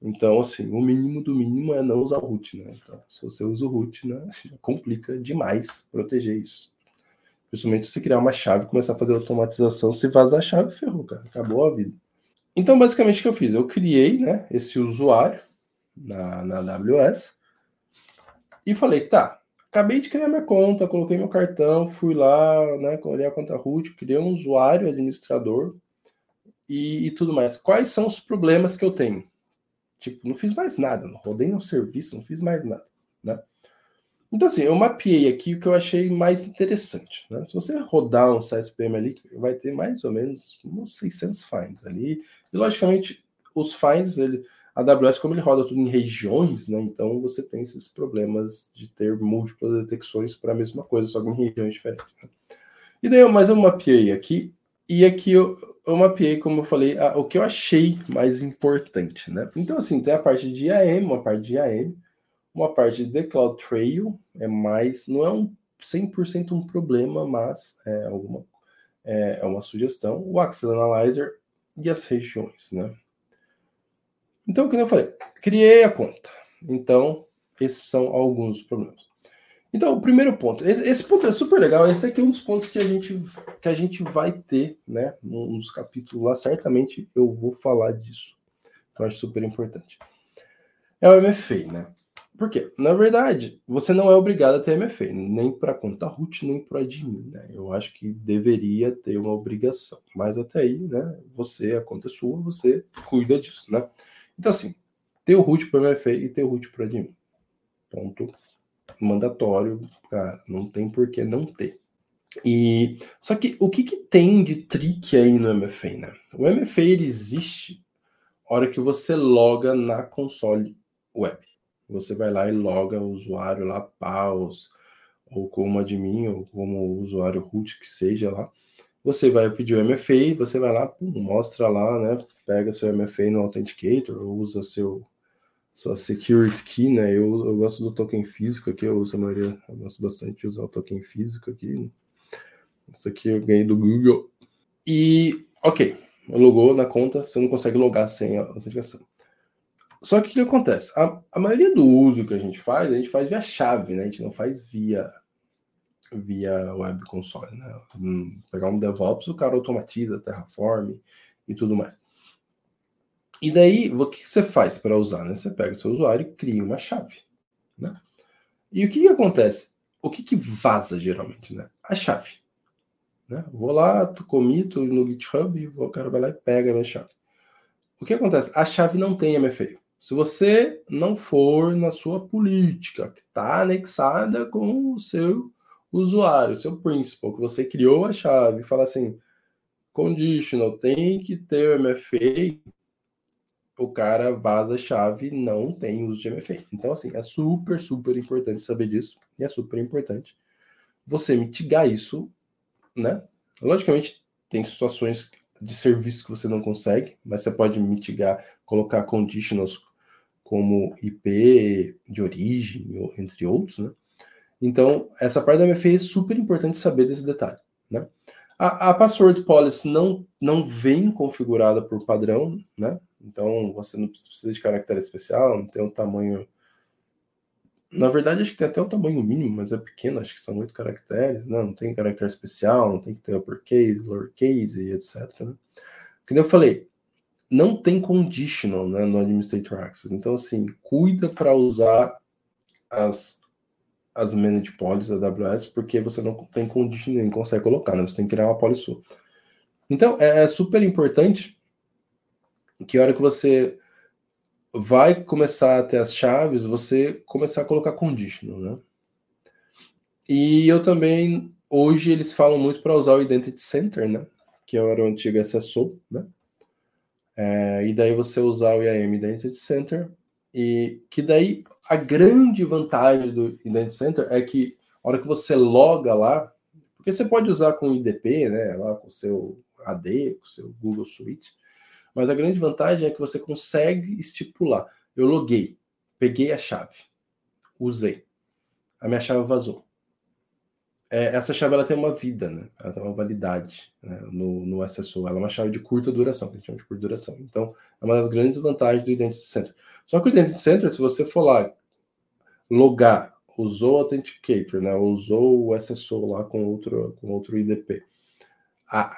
Então, assim, o mínimo do mínimo é não usar o root, né? Então, se você usa o root, né, complica demais proteger isso. Principalmente se criar uma chave começar a fazer automatização, se vazar a chave, ferrou, cara, acabou a vida. Então, basicamente, o que eu fiz? Eu criei, né, esse usuário na, na AWS e falei, tá, acabei de criar minha conta, coloquei meu cartão, fui lá, né, colhei a conta root, criei um usuário administrador e, e tudo mais. Quais são os problemas que eu tenho? Tipo, não fiz mais nada, não rodei no serviço, não fiz mais nada, né? Então, assim, eu mapeei aqui o que eu achei mais interessante. Né? Se você rodar um CSPM ali, vai ter mais ou menos uns 600 finds ali. E, logicamente, os finds, ele, a AWS, como ele roda tudo em regiões, né? então você tem esses problemas de ter múltiplas detecções para a mesma coisa, só que em regiões diferentes. Né? E daí, mas eu mapeei aqui e aqui eu, eu mapeei, como eu falei, a, o que eu achei mais importante, né? Então, assim, tem a parte de IAM, uma parte de IAM, uma parte de Cloud Trail, é mais, não é um 100% um problema, mas é, alguma, é, é uma sugestão. O Access Analyzer e as regiões, né? Então, como eu falei, criei a conta. Então, esses são alguns problemas. Então, o primeiro ponto, esse, esse, ponto é super legal. Esse aqui é um dos pontos que a gente, que a gente vai ter, né? Nos capítulos lá, certamente eu vou falar disso. Eu acho super importante. É o MFA, né? Por quê? Na verdade, você não é obrigado a ter MFA, nem para conta root, nem para admin, né? Eu acho que deveria ter uma obrigação. Mas até aí, né? Você, a conta é sua, você cuida disso, né? Então, assim, ter o root para MFA e ter o root para admin. Ponto mandatório, cara, não tem por que não ter. E só que o que, que tem de trick aí no MFA, né? O MFA ele existe a hora que você loga na console web. Você vai lá e loga o usuário lá, paus, ou como admin, ou como usuário root que seja lá. Você vai pedir o MFA, você vai lá, mostra lá, né? Pega seu MFA no Authenticator, usa seu sua security key, né? Eu, eu gosto do token físico aqui, eu uso a maioria, eu gosto bastante de usar o token físico aqui. Isso aqui eu ganhei do Google. E, ok, logou na conta, você não consegue logar sem a autenticação. Só que o que acontece? A, a maioria do uso que a gente faz, a gente faz via chave, né? A gente não faz via via web console, né? Hum, pegar um DevOps, o cara automatiza, Terraform e tudo mais. E daí, o que você faz para usar? Né? Você pega o seu usuário e cria uma chave. Né? E o que, que acontece? O que, que vaza geralmente? Né? A chave. Né? Vou lá, comito no GitHub e o cara vai lá e pega a minha chave. O que acontece? A chave não tem MFA. Se você não for na sua política, que está anexada com o seu usuário, seu principal, que você criou a chave, fala assim, conditional, tem que ter MFA, o cara vaza a chave não tem uso de MFA. Então, assim, é super, super importante saber disso. E é super importante você mitigar isso, né? Logicamente, tem situações de serviço que você não consegue, mas você pode mitigar, colocar conditionals como IP de origem, entre outros, né? Então, essa parte da MFA é super importante saber desse detalhe, né? A, a password policy não, não vem configurada por padrão, né? Então você não precisa de caractere especial, não tem um tamanho. Na verdade, acho que tem até um tamanho mínimo, mas é pequeno, acho que são oito caracteres, né? não tem caractere especial, não tem que ter uppercase, lowercase e etc. Né? Como eu falei, não tem conditional né, no Administrator Access. Então, assim, cuida para usar as, as managed policies da AWS, porque você não tem conditional, nem consegue colocar, né? Você tem que criar uma policy sua. Então, é, é super importante que a hora que você vai começar a ter as chaves, você começar a colocar conditional, né? E eu também, hoje eles falam muito para usar o Identity Center, né? Que era o antigo SSO, né? É, e daí você usar o IAM Identity Center, e que daí a grande vantagem do Identity Center é que a hora que você loga lá, porque você pode usar com IDP, né? Lá com o seu AD, com o seu Google Suite, mas a grande vantagem é que você consegue estipular. Eu loguei, peguei a chave, usei. A minha chave vazou. É, essa chave ela tem uma vida, né? Ela tem uma validade né? no, no SSO. Ela é uma chave de curta duração, que a gente chama de curta duração. Então, é uma das grandes vantagens do Identity Center. Só que o Identity Center, se você for lá logar, usou o Authenticator, né? Usou o SSO lá com outro, com outro IDP.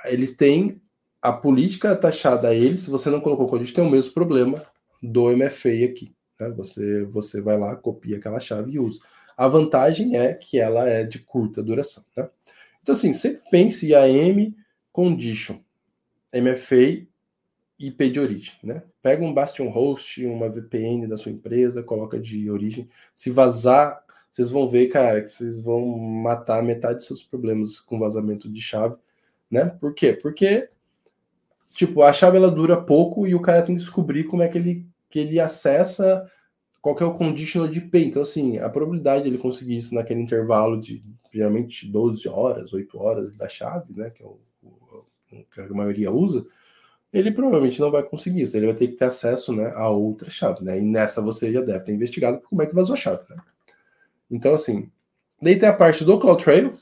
Eles têm a política taxada a ele, se você não colocou código, tem o mesmo problema do MFA aqui. Né? Você, você vai lá, copia aquela chave e usa. A vantagem é que ela é de curta duração. Né? Então, assim, sempre pense em AM condition, MFA IP de origem. Né? Pega um Bastion Host, uma VPN da sua empresa, coloca de origem. Se vazar, vocês vão ver, cara, que vocês vão matar metade dos seus problemas com vazamento de chave. Né? Por quê? Porque tipo, a chave ela dura pouco e o cara tem que descobrir como é que ele, que ele acessa qual que é o conditional de IP. Então, assim, a probabilidade de ele conseguir isso naquele intervalo de geralmente 12 horas, 8 horas da chave, né, que é o, o que a maioria usa, ele provavelmente não vai conseguir isso. Ele vai ter que ter acesso né, a outra chave, né? E nessa você já deve ter investigado como é que vazou a chave, né? Então, assim, daí tem a parte do CloudTrail,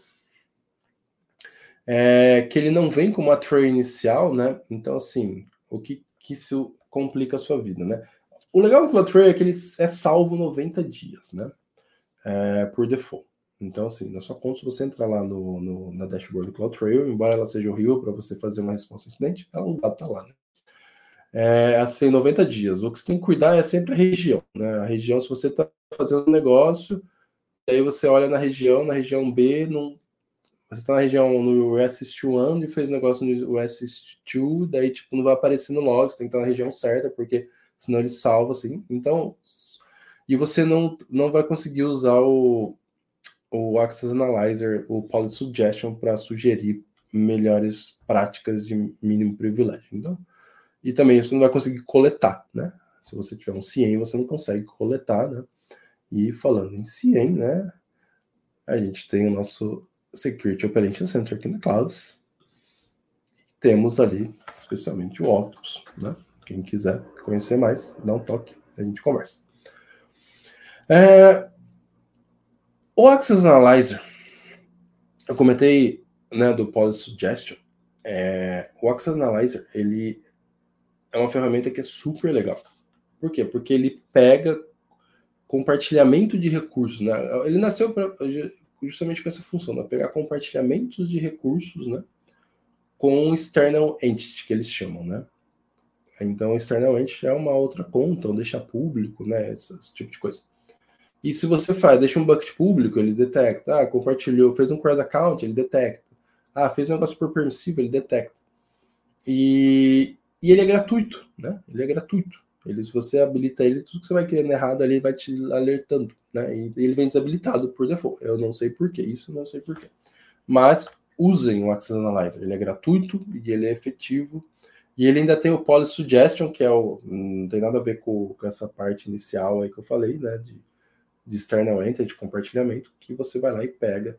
é que ele não vem com uma tray inicial, né? Então, assim, o que, que isso complica a sua vida, né? O legal do CloudTrail é que ele é salvo 90 dias, né? É, por default. Então, assim, na sua conta, se você entrar lá no, no na dashboard do CloudTrail, embora ela seja horrível para você fazer uma resposta incidente, ela não tá lá, né? É, assim, 90 dias. O que você tem que cuidar é sempre a região, né? A região, se você está fazendo um negócio, aí você olha na região, na região B, não você tá na região no USS1 e fez negócio no USS2, daí tipo não vai aparecer no log, você tem que estar na região certa, porque senão ele salva assim. Então, e você não, não vai conseguir usar o, o Access Analyzer, o Policy Suggestion para sugerir melhores práticas de mínimo privilégio. Então, e também você não vai conseguir coletar, né? Se você tiver um CIEM, você não consegue coletar, né? E falando em CIEM, né? A gente tem o nosso Security Operation Center aqui na Clouds. temos ali, especialmente o Octopus, né? Quem quiser conhecer mais, dá um toque, a gente conversa. É... O Access Analyzer, eu comentei né, do Policy Suggestion. É... O Access Analyzer, ele é uma ferramenta que é super legal. Por quê? Porque ele pega compartilhamento de recursos, né? Ele nasceu pra, justamente com essa função, né? pegar compartilhamentos de recursos, né? Com external entity que eles chamam, né? Então, external entity é uma outra conta, ou deixa público, né? Esse, esse, tipo de coisa. E se você faz, deixa um bucket público, ele detecta. Ah, compartilhou, fez um cross account, ele detecta. Ah, fez um negócio por permissivo, ele detecta. E, e ele é gratuito, né? Ele é gratuito. Ele, se você habilita ele, tudo que você vai querendo errado ali vai te alertando, né? E ele vem desabilitado por default. Eu não sei porquê, isso não sei porquê. Mas usem o Access Analyzer. Ele é gratuito e ele é efetivo. E ele ainda tem o Policy Suggestion, que é o. Não tem nada a ver com, com essa parte inicial aí que eu falei, né? De, de external entity, de compartilhamento, que você vai lá e pega.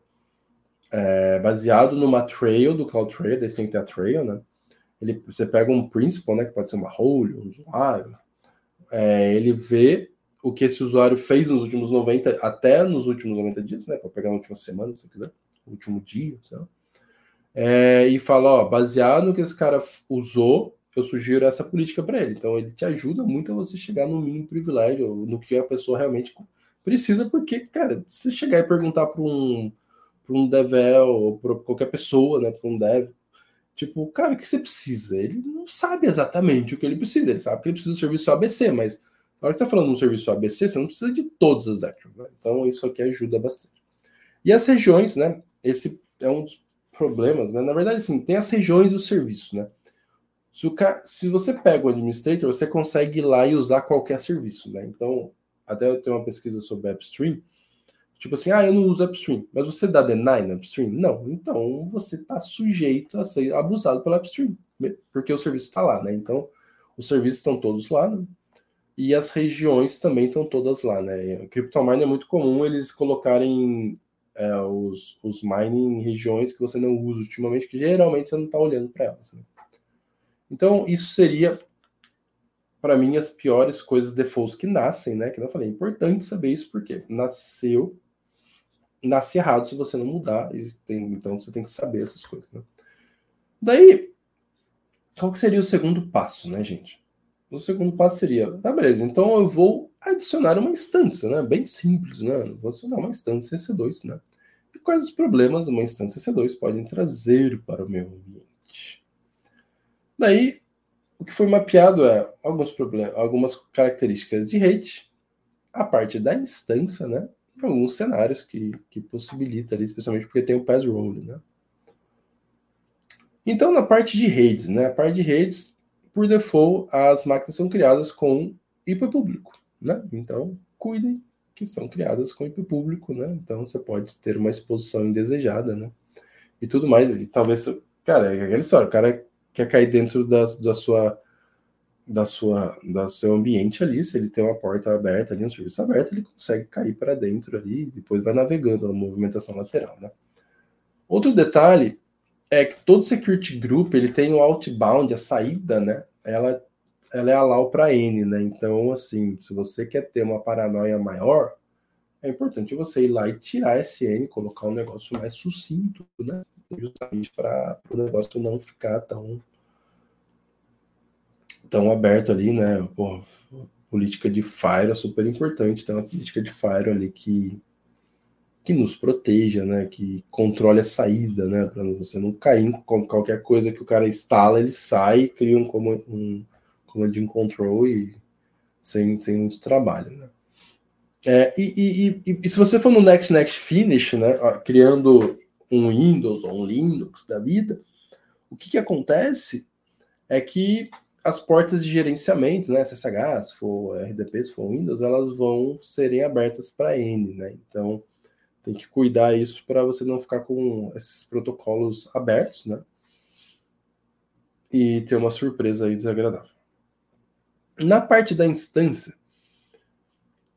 É, baseado numa trail do CloudTrail, daí tem que ter a trail, né? Ele, você pega um principal, né? Que pode ser uma role, um usuário, é, ele vê o que esse usuário fez nos últimos 90, até nos últimos 90 dias, né? Para pegar na última semana, se quiser, último dia, é, e fala, ó, baseado no que esse cara usou, eu sugiro essa política para ele. Então ele te ajuda muito a você chegar no mínimo privilégio, no que a pessoa realmente precisa, porque, cara, se chegar e perguntar para um, um devel ou para qualquer pessoa, né, para um dev, Tipo, cara, o que você precisa? Ele não sabe exatamente o que ele precisa. Ele sabe que ele precisa do serviço ABC, mas na hora que tá falando de um serviço ABC, você não precisa de todas as actions. Né? Então, isso aqui ajuda bastante. E as regiões, né? Esse é um dos problemas, né? Na verdade, sim, tem as regiões do serviço, né? Se, o ca... Se você pega o administrator, você consegue ir lá e usar qualquer serviço, né? Então, até eu tenho uma pesquisa sobre upstream, Tipo assim, ah, eu não uso upstream, mas você dá deny upstream? Não, então você está sujeito a ser abusado pelo upstream, porque o serviço está lá, né? Então, os serviços estão todos lá, né? E as regiões também estão todas lá, né? O CryptoMine é muito comum eles colocarem é, os, os mining em regiões que você não usa ultimamente, que geralmente você não está olhando para elas. Né? Então, isso seria, para mim, as piores coisas defaults que nascem, né? Que eu falei, é importante saber isso, porque nasceu nasce errado se você não mudar. então você tem que saber essas coisas. Né? Daí, qual que seria o segundo passo, né, gente? O segundo passo seria, tá beleza, então eu vou adicionar uma instância, né? Bem simples, né? Vou adicionar uma instância EC2, né? E quais os problemas uma instância EC2 podem trazer para o meu ambiente? Daí, o que foi mapeado é alguns problemas, algumas características de rede, a parte da instância, né? alguns cenários que, que possibilita ali, especialmente porque tem o pass role, né? Então, na parte de redes, né? A parte de redes, por default, as máquinas são criadas com IP público, né? Então, cuidem que são criadas com IP público, né? Então, você pode ter uma exposição indesejada, né? E tudo mais. E talvez, cara, é aquela história, o cara quer cair dentro da, da sua da sua do seu ambiente ali, se ele tem uma porta aberta ali, um serviço aberto, ele consegue cair para dentro ali e depois vai navegando a movimentação lateral, né? Outro detalhe é que todo security group ele tem o outbound, a saída, né? Ela ela é allow para N, né? Então, assim, se você quer ter uma paranoia maior, é importante você ir lá e tirar esse N, colocar um negócio mais sucinto, né? Justamente para o negócio não ficar tão tão aberto ali, né? Pô, política de fire é super importante, tem uma política de fire ali que que nos proteja, né? Que controle a saída, né? Para você não cair em qualquer coisa que o cara instala, ele sai, cria um, command, um command control e sem, sem muito trabalho, né? É, e, e, e, e, se você for no Next Next Finish, né? Criando um Windows ou um Linux da vida, o que, que acontece é que as portas de gerenciamento, né, SSH, se for RDP, se for Windows, elas vão serem abertas para N, né? Então, tem que cuidar isso para você não ficar com esses protocolos abertos, né? E ter uma surpresa aí desagradável. Na parte da instância,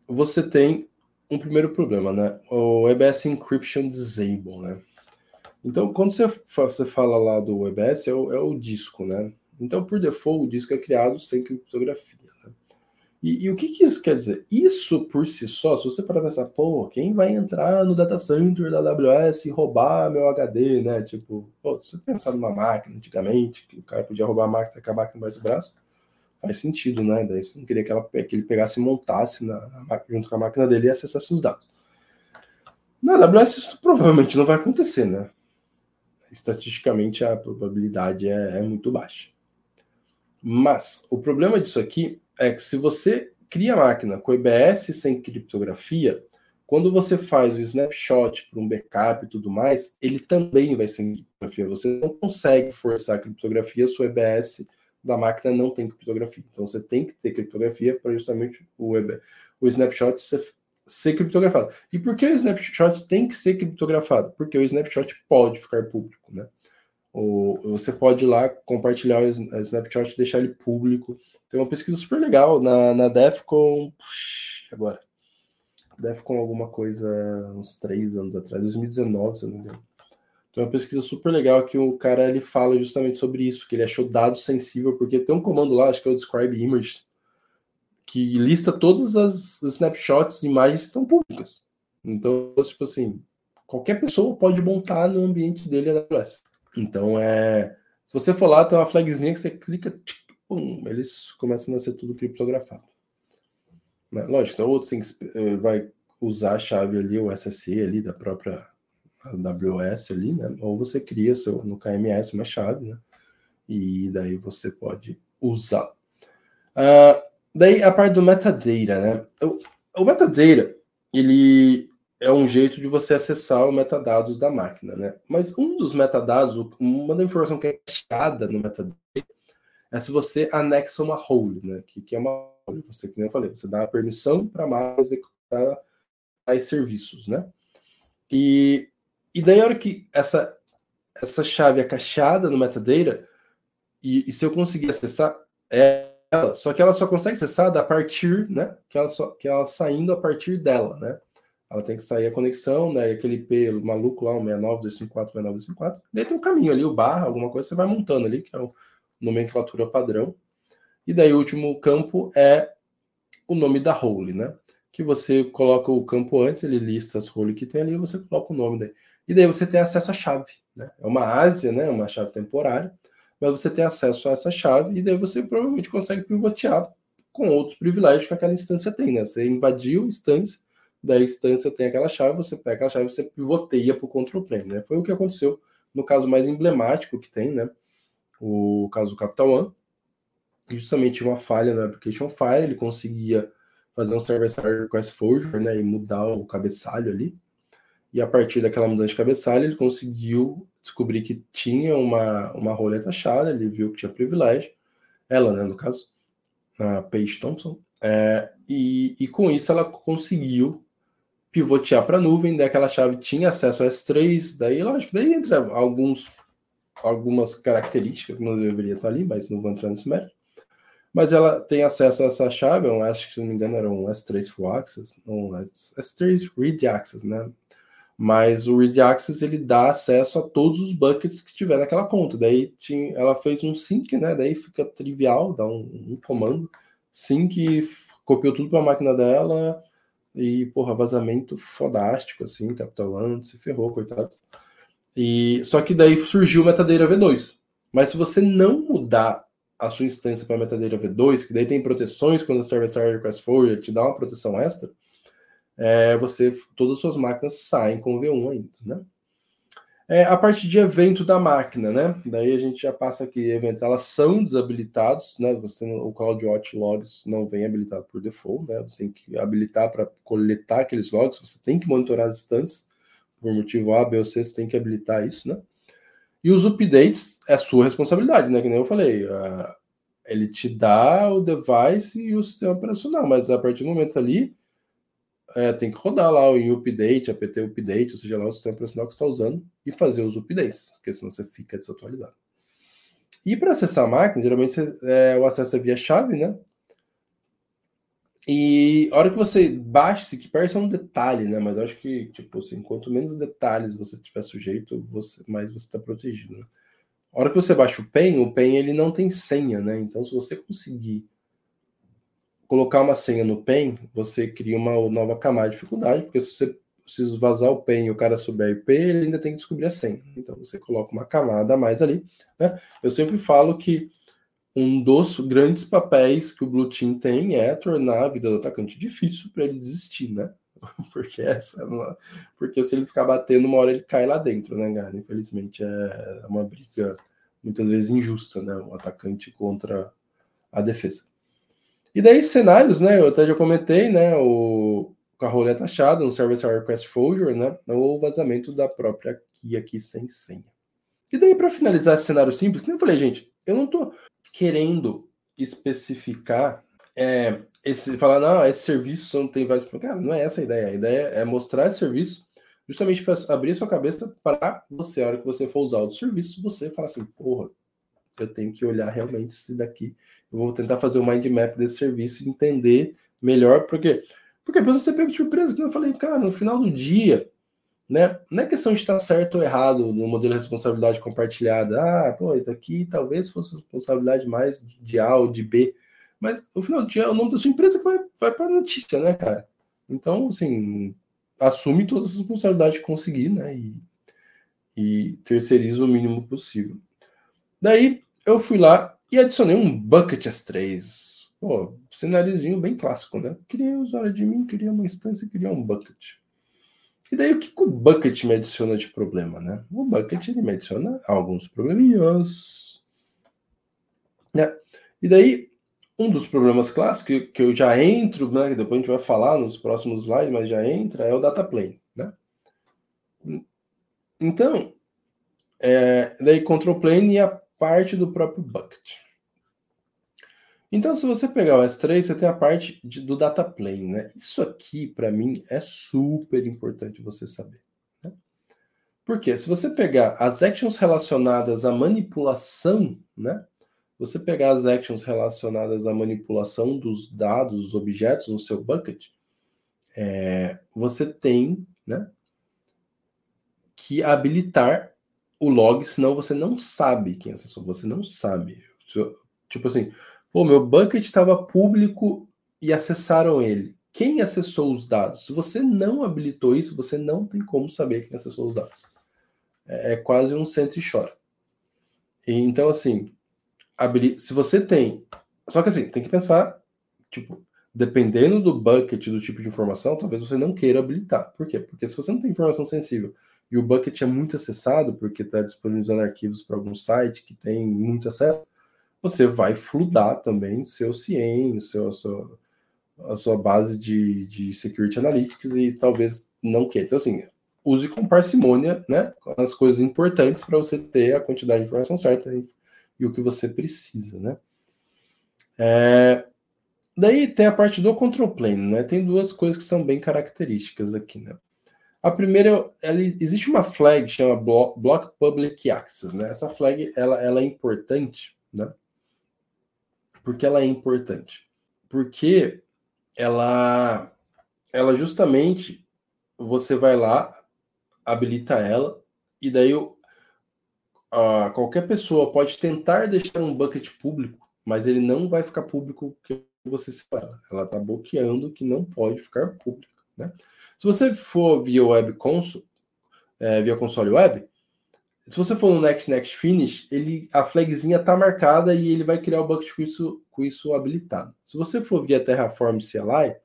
você tem um primeiro problema, né? O EBS Encryption Disable, né? Então, quando você, você fala lá do WebS, é o, é o disco, né? Então, por default, o disco é criado sem criptografia. Né? E, e, o que, que, isso quer dizer? Isso por si só, se você parar pensar, pô, quem vai entrar no data center da AWS e roubar meu HD, né? Tipo, pô, se você pensar numa máquina antigamente, que o cara podia roubar a máquina e acabar com embaixo do braço, faz sentido, né? Daí você não queria que, ela, que ele pegasse e montasse na, na, junto com a máquina dele e acessasse os dados. Na AWS isso provavelmente não vai acontecer, né? Estatisticamente a probabilidade é, é muito baixa. Mas o problema disso aqui é que se você cria a máquina com EBS sem criptografia, quando você faz o snapshot para um backup e tudo mais, ele também vai sem criptografia. Você não consegue forçar a criptografia, sua EBS da máquina não tem criptografia. Então você tem que ter criptografia para justamente o, EB, o snapshot ser, ser criptografado. E por que o snapshot tem que ser criptografado? Porque o snapshot pode ficar público, né? Ou você pode ir lá compartilhar o snapshot e deixar ele público. Tem uma pesquisa super legal na, na DEFCON. Agora. DEFCON alguma coisa uns três anos atrás, 2019, se eu não me engano. Tem uma pesquisa super legal que o cara ele fala justamente sobre isso, que ele achou dado sensível, porque tem um comando lá, acho que é o Describe Image, que lista todas as snapshots, imagens que estão públicas. Então, tipo assim, qualquer pessoa pode montar no ambiente dele a AWS. Então é. Se você for lá, tem uma flagzinha que você clica, tchic, pum, eles começam a ser tudo criptografado. Mas, lógico, outros tem que, eh, vai usar a chave ali, o SSE ali da própria AWS ali, né? Ou você cria seu, no KMS uma chave, né? E daí você pode usar. Uh, daí a parte do metadata, né? O, o metadata, ele é um jeito de você acessar o metadados da máquina, né? Mas um dos metadados, uma da informação que é cacheada no metadata é se você anexa uma role, né? Que, que é uma role, você que nem eu falei, você dá a permissão para a máquina executar as serviços, né? E, e daí a hora que essa essa chave é cacheada no metadata e, e se eu conseguir acessar ela, só que ela só consegue acessar a partir, né? Que ela só que ela saindo a partir dela, né? ela tem que sair a conexão, né? Aquele P maluco lá, um 69254, 69254. Daí tem um caminho ali, o barra, alguma coisa, você vai montando ali, que é o nomenclatura padrão. E daí o último campo é o nome da role, né? Que você coloca o campo antes, ele lista as roles que tem ali, você coloca o nome daí. E daí você tem acesso à chave, né? É uma ASIA, né? Uma chave temporária, mas você tem acesso a essa chave e daí você provavelmente consegue pivotear com outros privilégios que aquela instância tem, né? Você invadiu a instância da instância tem aquela chave, você pega aquela chave você pivoteia para o control plane, né? Foi o que aconteceu no caso mais emblemático que tem, né? O caso do Capital One, justamente uma falha no application file, ele conseguia fazer um server-side request forger, né, e mudar o cabeçalho ali. E a partir daquela mudança de cabeçalho, ele conseguiu descobrir que tinha uma, uma roleta achada, ele viu que tinha privilégio, ela, né, no caso, a Paige Thompson, é, e, e com isso ela conseguiu pivotear para a nuvem, daí aquela chave tinha acesso a S3, daí lógico, daí entra alguns algumas características que não deveria estar ali, mas não vou entrar nesse mérito. Mas ela tem acesso a essa chave, eu acho que se não me engano era um S3 Full Access, um S3 Read Access, né? Mas o Read Access ele dá acesso a todos os buckets que tiver naquela conta. Daí tinha, ela fez um sync, né? Daí fica trivial, dá um, um comando sync, copiou tudo para a máquina dela, e, porra, vazamento fodástico, assim, Capital One se ferrou, coitado. E, só que daí surgiu o Metadata V2. Mas se você não mudar a sua instância para Metadata V2, que daí tem proteções quando a Server-Side Request Forward te dá uma proteção extra, é, você, todas as suas máquinas saem com V1 ainda, né? É, a parte de evento da máquina, né? Daí a gente já passa aqui, eventos, elas são desabilitados, né? Você, o CloudWatch Logs não vem habilitado por default, né? Você tem que habilitar para coletar aqueles logs, você tem que monitorar as instâncias, por motivo A, B ou C, você tem que habilitar isso, né? E os updates é sua responsabilidade, né? Que nem eu falei, ele te dá o device e o sistema operacional, mas a partir do momento ali, é, tem que rodar lá o update, apt update, ou seja lá o sistema operacional que você está usando, e fazer os updates, porque senão você fica desatualizado. E para acessar a máquina, geralmente você, é, o acesso é via chave, né? E a hora que você baixa, que parece um detalhe, né? Mas eu acho que, tipo assim, quanto menos detalhes você tiver sujeito, você, mais você está protegido. Né? A hora que você baixa o PEN, o PEN ele não tem senha, né? Então, se você conseguir colocar uma senha no PEN, você cria uma nova camada de dificuldade, porque se você precisa vazar o PEN e o cara souber a IP, ele ainda tem que descobrir a senha. Então, você coloca uma camada a mais ali. Né? Eu sempre falo que um dos grandes papéis que o Blue Team tem é tornar a vida do atacante difícil para ele desistir, né? Porque essa, é porque se ele ficar batendo uma hora ele cai lá dentro, né, cara? Infelizmente é uma briga muitas vezes injusta, né? O atacante contra a defesa. E daí cenários, né? Eu até já comentei, né? O carro é taxado no Service Request Folder, né? Ou vazamento da própria key aqui sem senha. E daí para finalizar esse cenário simples, que eu falei, gente, eu não tô querendo especificar é, esse falar, não, esse serviço não tem vários. Cara, não é essa a ideia. A ideia é mostrar esse serviço justamente para abrir sua cabeça para você, a hora que você for usar o serviço, você falar assim, porra, eu tenho que olhar realmente se daqui. Eu vou tentar fazer o um mind map desse serviço e entender melhor, porque porque depois você pega de surpresa, que eu falei, cara, no final do dia, né? Não é questão de estar certo ou errado no modelo de responsabilidade compartilhada. Ah, pô, isso aqui talvez fosse responsabilidade mais de A ou de B. Mas no final do dia o nome da sua empresa vai, vai para a notícia, né, cara? Então, assim, assume todas as responsabilidades que conseguir, né? E, e terceiriza o mínimo possível. Daí eu fui lá e adicionei um bucket S3. Pô, cenáriozinho bem clássico, né? Queria usar de mim, queria uma instância, queria um bucket. E daí o que, que o bucket me adiciona de problema, né? O bucket ele me adiciona alguns probleminhas. Né? E daí, um dos problemas clássicos que, que eu já entro, né? Que depois a gente vai falar nos próximos slides, mas já entra, é o data plane, né? Então, é, daí control plane e a parte do próprio bucket. Então, se você pegar o S3, você tem a parte de, do data plane, né? Isso aqui, para mim, é super importante você saber. Né? Porque se você pegar as actions relacionadas à manipulação, né? Você pegar as actions relacionadas à manipulação dos dados, dos objetos no seu bucket, é, você tem, né? Que habilitar o log, senão você não sabe quem acessou, você não sabe. Tipo assim, Pô, meu bucket estava público e acessaram ele. Quem acessou os dados? Se você não habilitou isso, você não tem como saber quem acessou os dados. É, é quase um centro e chora. Então, assim, se você tem. Só que assim, tem que pensar, tipo, dependendo do bucket, do tipo de informação, talvez você não queira habilitar. Por quê? Porque se você não tem informação sensível e o bucket é muito acessado, porque está disponibilizando arquivos para algum site que tem muito acesso, você vai fludar também seu CIEM, seu, a, sua, a sua base de, de Security Analytics e talvez não queira. Então, assim, use com parcimônia né, as coisas importantes para você ter a quantidade de informação certa e, e o que você precisa. Né? É, daí tem a parte do control plane, né? Tem duas coisas que são bem características aqui, né? A primeira, ela, existe uma flag que chama Block Public Access, né? Essa flag, ela, ela é importante, né? Por que ela é importante? Porque ela, ela justamente você vai lá, habilita ela, e daí qualquer pessoa pode tentar deixar um bucket público, mas ele não vai ficar público que você separa. Ela está bloqueando que não pode ficar público. Né? Se você for via web console, é, via console web, se você for no Next Next Finish, ele, a flagzinha tá marcada e ele vai criar o bucket com isso, com isso habilitado. Se você for via Terraform CLI,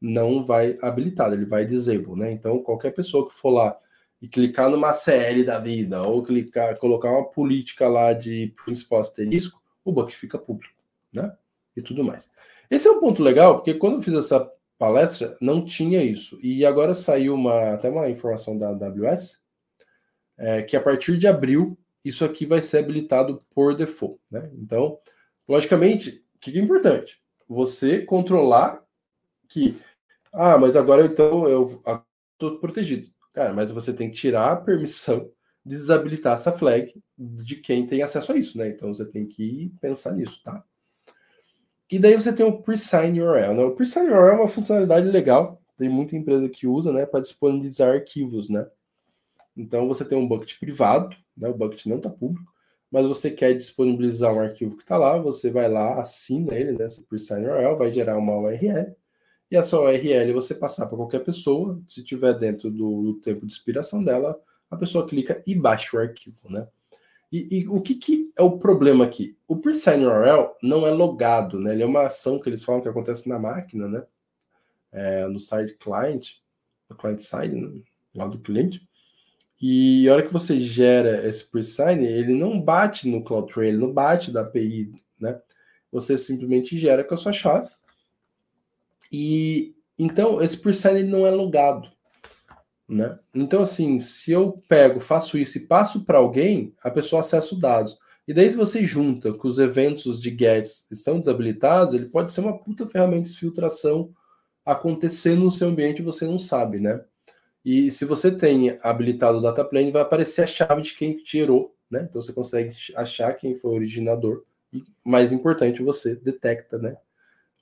não vai habilitado, ele vai disable, né? Então, qualquer pessoa que for lá e clicar numa CL da vida, ou clicar, colocar uma política lá de principal asterisco, o bucket fica público, né? E tudo mais. Esse é um ponto legal, porque quando eu fiz essa palestra, não tinha isso. E agora saiu uma, até uma informação da AWS, é, que a partir de abril isso aqui vai ser habilitado por default. Né? Então, logicamente, o que é importante? Você controlar que, ah, mas agora então eu estou protegido. Cara, mas você tem que tirar a permissão de desabilitar essa flag de quem tem acesso a isso, né? Então você tem que pensar nisso, tá? E daí você tem o Presign URL. Né? O Presign URL é uma funcionalidade legal, tem muita empresa que usa, né, para disponibilizar arquivos, né? Então você tem um bucket privado, né? O bucket não está público, mas você quer disponibilizar um arquivo que está lá, você vai lá, assina ele, né? Esse Presign URL, vai gerar uma URL, e a sua URL você passar para qualquer pessoa, se tiver dentro do, do tempo de expiração dela, a pessoa clica e baixa o arquivo, né? E, e, o que, que, é o problema aqui? O Presign URL não é logado, né? Ele é uma ação que eles falam que acontece na máquina, né? É, no site client, no client side, né? lá do cliente. E a hora que você gera esse presign, ele não bate no CloudTrail, não bate da API, né? Você simplesmente gera com a sua chave. E então esse presign ele não é logado. Né? Então, assim, se eu pego, faço isso e passo para alguém, a pessoa acessa os dados. E daí, se você junta que os eventos de GETs estão desabilitados, ele pode ser uma puta ferramenta de filtração acontecendo no seu ambiente e você não sabe, né? E se você tem habilitado o data plane, vai aparecer a chave de quem gerou, né? Então você consegue achar quem foi o originador. E mais importante, você detecta, né?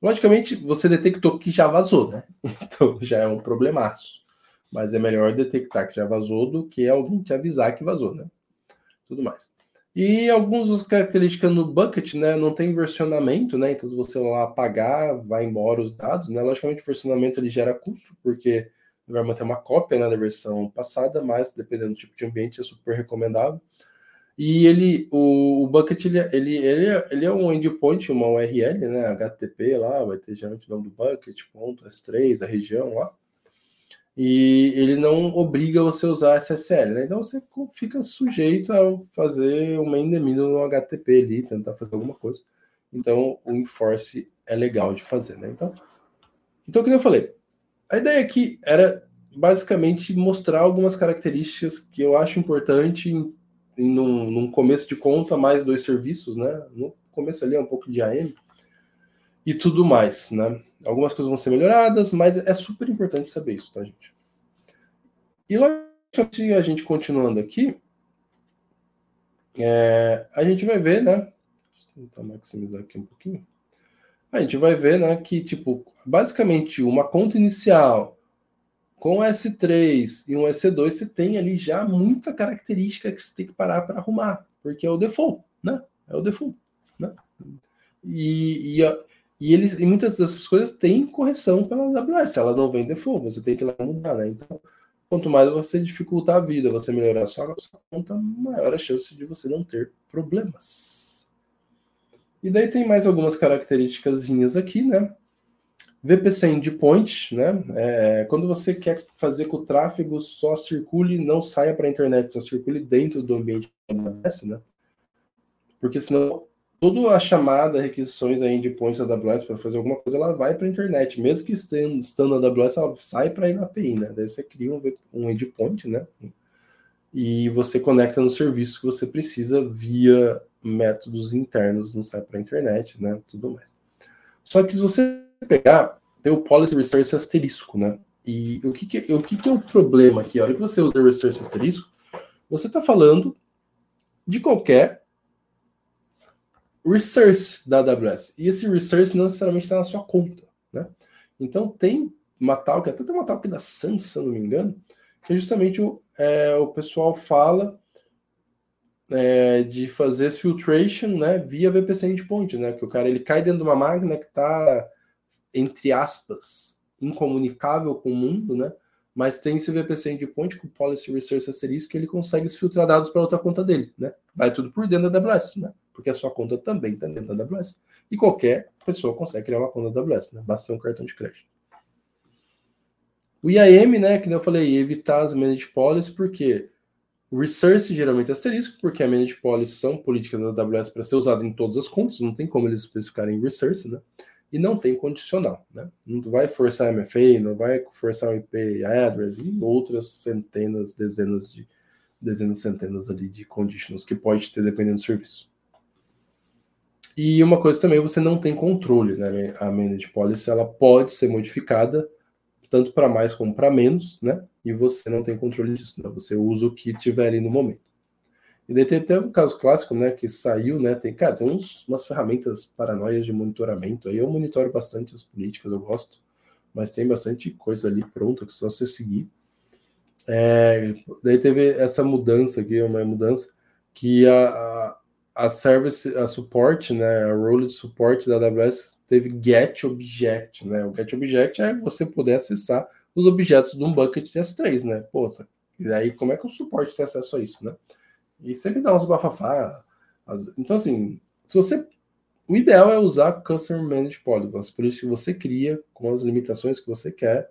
Logicamente, você detectou que já vazou, né? Então já é um problemaço. Mas é melhor detectar que já vazou do que alguém te avisar que vazou, né? Tudo mais. E algumas das características no bucket, né, não tem versionamento, né? Então, se você lá apagar, vai embora os dados, né? Logicamente, o versionamento ele gera custo, porque vai manter uma cópia né, da versão passada, mas dependendo do tipo de ambiente, é super recomendável. E ele, o, o bucket, ele, ele, ele, é, ele é um endpoint, uma URL, né? HTTP lá, vai ter geralmente o nome do bucket, ponto, S3, a região lá e ele não obriga você a usar SSL, né? Então você fica sujeito a fazer uma endemina no HTTP ali, tentar fazer alguma coisa. Então o enforce é legal de fazer, né? Então, então como eu falei, a ideia aqui era basicamente mostrar algumas características que eu acho importante em, em num, num, começo de conta, mais dois serviços, né? No começo ali é um pouco de AM e tudo mais, né? Algumas coisas vão ser melhoradas, mas é super importante saber isso, tá, gente? E logicamente, a gente continuando aqui, é, a gente vai ver, né? Deixa eu tentar maximizar aqui um pouquinho. A gente vai ver, né, que, tipo, basicamente, uma conta inicial com S3 e um S2, você tem ali já muita característica que você tem que parar para arrumar, porque é o default, né? É o default, né? E, e, e eles e muitas dessas coisas têm correção pela AWS. Ela não vem default, você tem que ir lá mudar, né? Então, quanto mais você dificultar a vida, você melhorar a sua, sua conta, maior a chance de você não ter problemas. E daí tem mais algumas características aqui, né? VPC endpoint, né? É, quando você quer fazer que o tráfego só circule, não saia para a internet, só circule dentro do ambiente AWS, né? Porque senão toda a chamada, requisições de endpoints da AWS para fazer alguma coisa, ela vai para a internet. Mesmo que estando, estando na AWS, ela sai para ir na API, né? Daí você cria um, um endpoint, né? E você conecta no serviço que você precisa via métodos internos, não sai para a internet, né? Tudo mais. Só que se você pegar, tem o Policy Resource asterisco, né? E o que, que, o que, que é o problema aqui? A hora que você usa o Resource asterisco, você está falando de qualquer resource da AWS. E esse resource não necessariamente está na sua conta. Né? Então tem uma tal, que até tem uma tal que da Sans, se não me engano, que justamente o, é, o pessoal fala é, de fazer esse filtration né, via VPC endpoint, né? Que o cara ele cai dentro de uma máquina que está, entre aspas, incomunicável com o mundo, né? Mas tem esse VPC endpoint com policy resource asterisco que ele consegue filtrar dados para outra conta dele, né? Vai tudo por dentro da AWS, né? Porque a sua conta também está dentro da AWS. E qualquer pessoa consegue criar uma conta da AWS, né? Basta ter um cartão de crédito. O IAM, né, que eu falei, evitar as managed policies, porque o resource geralmente é asterisco, porque a managed policies são políticas da AWS para ser usado em todas as contas, não tem como eles especificarem resource, né? E não tem condicional, né? Não vai forçar MFA, não vai forçar o IP address e outras centenas, dezenas de dezenas, centenas ali de conditions que pode ter dependendo do serviço. E uma coisa também, você não tem controle, né? A managed policy ela pode ser modificada tanto para mais como para menos, né? E você não tem controle disso, né? Você usa o que tiver ali no momento. E daí tem até um caso clássico, né, que saiu, né, tem, cara, tem uns, umas ferramentas paranoias de monitoramento, aí eu monitoro bastante as políticas, eu gosto, mas tem bastante coisa ali pronta que só você seguir. É, daí teve essa mudança aqui, uma mudança que a, a, a service, a suporte, né, a role de suporte da AWS teve get object, né, o get object é você poder acessar os objetos de um bucket de S3, né, pô, e daí como é que o suporte tem acesso a isso, né? E sempre dá uns bafafá. Então, assim, se você. O ideal é usar Customer Managed Polygons, por isso que você cria com as limitações que você quer,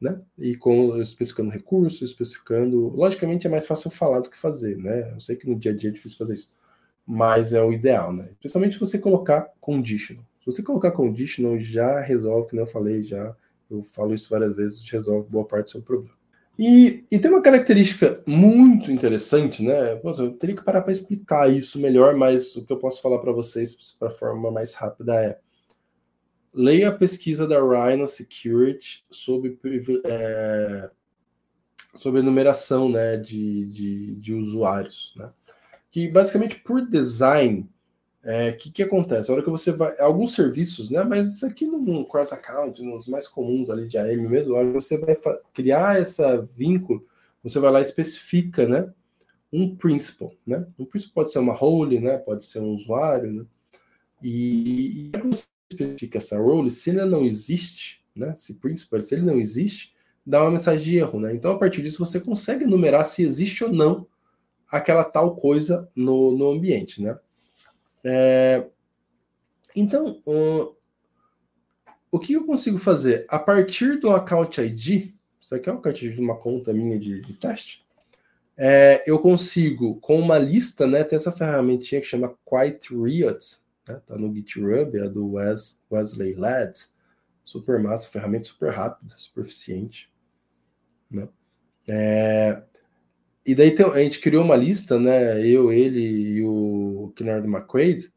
né? E com especificando recursos, especificando. Logicamente é mais fácil falar do que fazer, né? Eu sei que no dia a dia é difícil fazer isso, mas é o ideal, né? Principalmente se você colocar conditional. Se você colocar conditional, já resolve, como eu falei, já eu falo isso várias vezes, resolve boa parte do seu problema. E, e, tem uma característica muito interessante, né? Pô, eu teria que parar para explicar isso melhor, mas o que eu posso falar para vocês para forma mais rápida é: leia a pesquisa da Rhino Security sobre, é, sobre numeração né, de, de, de usuários. Né? Que basicamente, por design, o é, que, que acontece? A hora que você vai. Alguns serviços, né? Mas isso aqui no cross account, nos mais comuns ali de AM mesmo, a hora que você vai criar essa vínculo, você vai lá e especifica, né? Um principal, né? Um principal pode ser uma role, né? Pode ser um usuário, né? E, e você especifica essa role, se ele não existe, né? Se principal, se ele não existe, dá uma mensagem de erro, né? Então, a partir disso, você consegue enumerar se existe ou não aquela tal coisa no, no ambiente, né? É, então, uh, o que eu consigo fazer? A partir do account ID, isso aqui é um cartão de uma conta minha de, de teste, é, eu consigo, com uma lista, né, tem essa ferramentinha que chama Quiet Riot, né, tá no GitHub, é do Wes, Wesley Ladd, super massa, ferramenta super rápida, super eficiente, né? É, e daí a gente criou uma lista, né? Eu, ele e o Kennard McQuaid,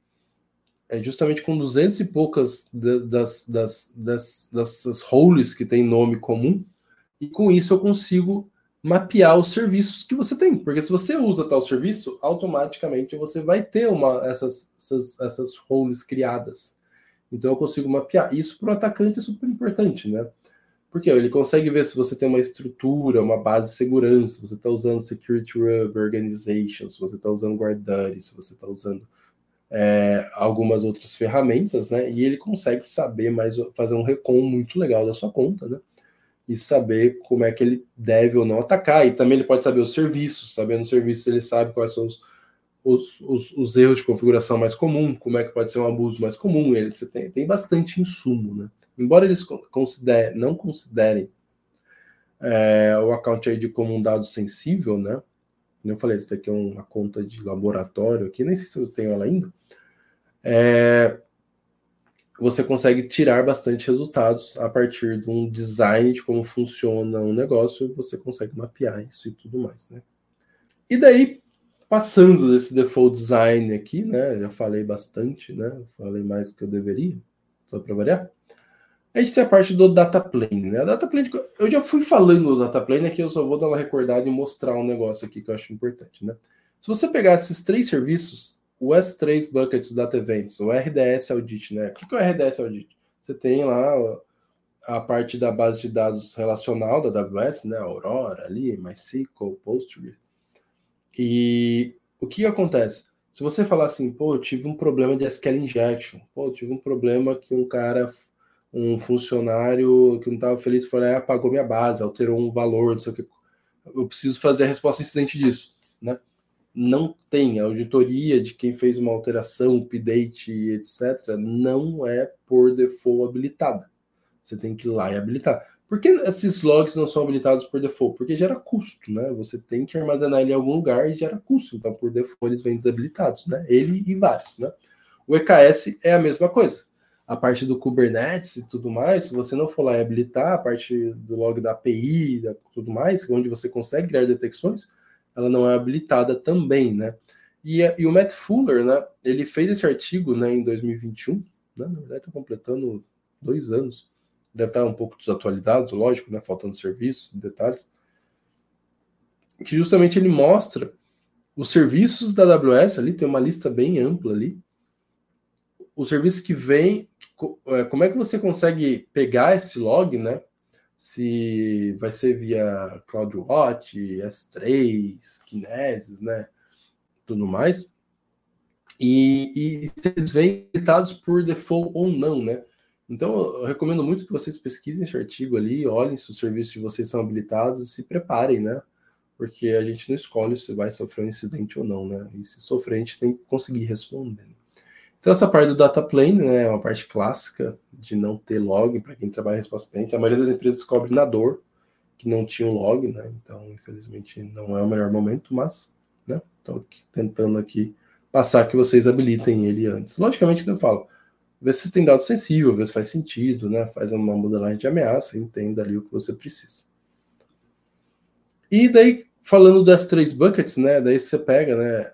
é justamente com duzentos e poucas das, das, das, dessas roles que tem nome comum, e com isso eu consigo mapear os serviços que você tem. Porque se você usa tal serviço, automaticamente você vai ter uma, essas, essas, essas roles criadas. Então eu consigo mapear. Isso para o atacante é super importante, né? Porque ele consegue ver se você tem uma estrutura, uma base de segurança, se você está usando Security Hub Organization, se você está usando GuardDuty, se você está usando é, algumas outras ferramentas, né? E ele consegue saber mais, fazer um recon muito legal da sua conta, né? E saber como é que ele deve ou não atacar. E também ele pode saber os serviços, sabendo os serviços, ele sabe quais são os, os, os, os erros de configuração mais comum, como é que pode ser um abuso mais comum. Ele, tem, tem bastante insumo, né? Embora eles não considerem é, o account ID como um dado sensível, né? Eu falei, isso daqui é uma conta de laboratório aqui, nem sei se eu tenho ela ainda. É, você consegue tirar bastante resultados a partir de um design de como funciona um negócio, você consegue mapear isso e tudo mais, né? E daí, passando desse default design aqui, né? Já falei bastante, né? Falei mais do que eu deveria, só para variar. A gente tem a parte do data plane, né? A data plane, eu já fui falando do data plane aqui, eu só vou dar uma recordada e mostrar um negócio aqui que eu acho importante, né? Se você pegar esses três serviços, o S3 Buckets Data Events, o RDS Audit, né? O que é o RDS Audit? Você tem lá a parte da base de dados relacional da AWS, né? Aurora ali, MySQL, Postgres. E o que acontece? Se você falar assim, pô, eu tive um problema de SQL injection, pô, eu tive um problema que um cara um funcionário que não estava feliz foi lá e apagou minha base, alterou um valor, não sei o que. Eu preciso fazer a resposta incidente disso, né? Não tem auditoria de quem fez uma alteração, update, etc. Não é por default habilitada. Você tem que ir lá e habilitar. Por que esses logs não são habilitados por default? Porque gera custo, né? Você tem que armazenar ele em algum lugar e gera custo. Então, por default, eles vêm desabilitados, né? Ele e vários, né? O EKS é a mesma coisa a parte do Kubernetes e tudo mais, se você não for lá e habilitar a parte do log da API e tudo mais, onde você consegue criar detecções, ela não é habilitada também, né? E, e o Matt Fuller, né, ele fez esse artigo né, em 2021, né, na verdade está completando dois anos, deve estar um pouco desatualizado, lógico, né, faltando serviço, detalhes, que justamente ele mostra os serviços da AWS ali, tem uma lista bem ampla ali. O serviço que vem, é, como é que você consegue pegar esse log, né? Se vai ser via CloudWatch, S3, Kinesis, né? Tudo mais. E, e se eles vêm habilitados por default ou não, né? Então, eu recomendo muito que vocês pesquisem esse artigo ali, olhem se os serviços de vocês são habilitados e se preparem, né? Porque a gente não escolhe se vai sofrer um incidente ou não, né? E se sofrer, a gente tem que conseguir responder. Então, essa parte do data plane né, é uma parte clássica de não ter log para quem trabalha em resposta A maioria das empresas descobre na dor que não tinha um log, né? Então, infelizmente, não é o melhor momento, mas, né? Estou tentando aqui passar que vocês habilitem ele antes. Logicamente, eu falo, Vê se tem dado sensível, vê se faz sentido, né? Faz uma modelagem de ameaça, entenda ali o que você precisa. E daí, falando das três buckets, né? Daí você pega, né?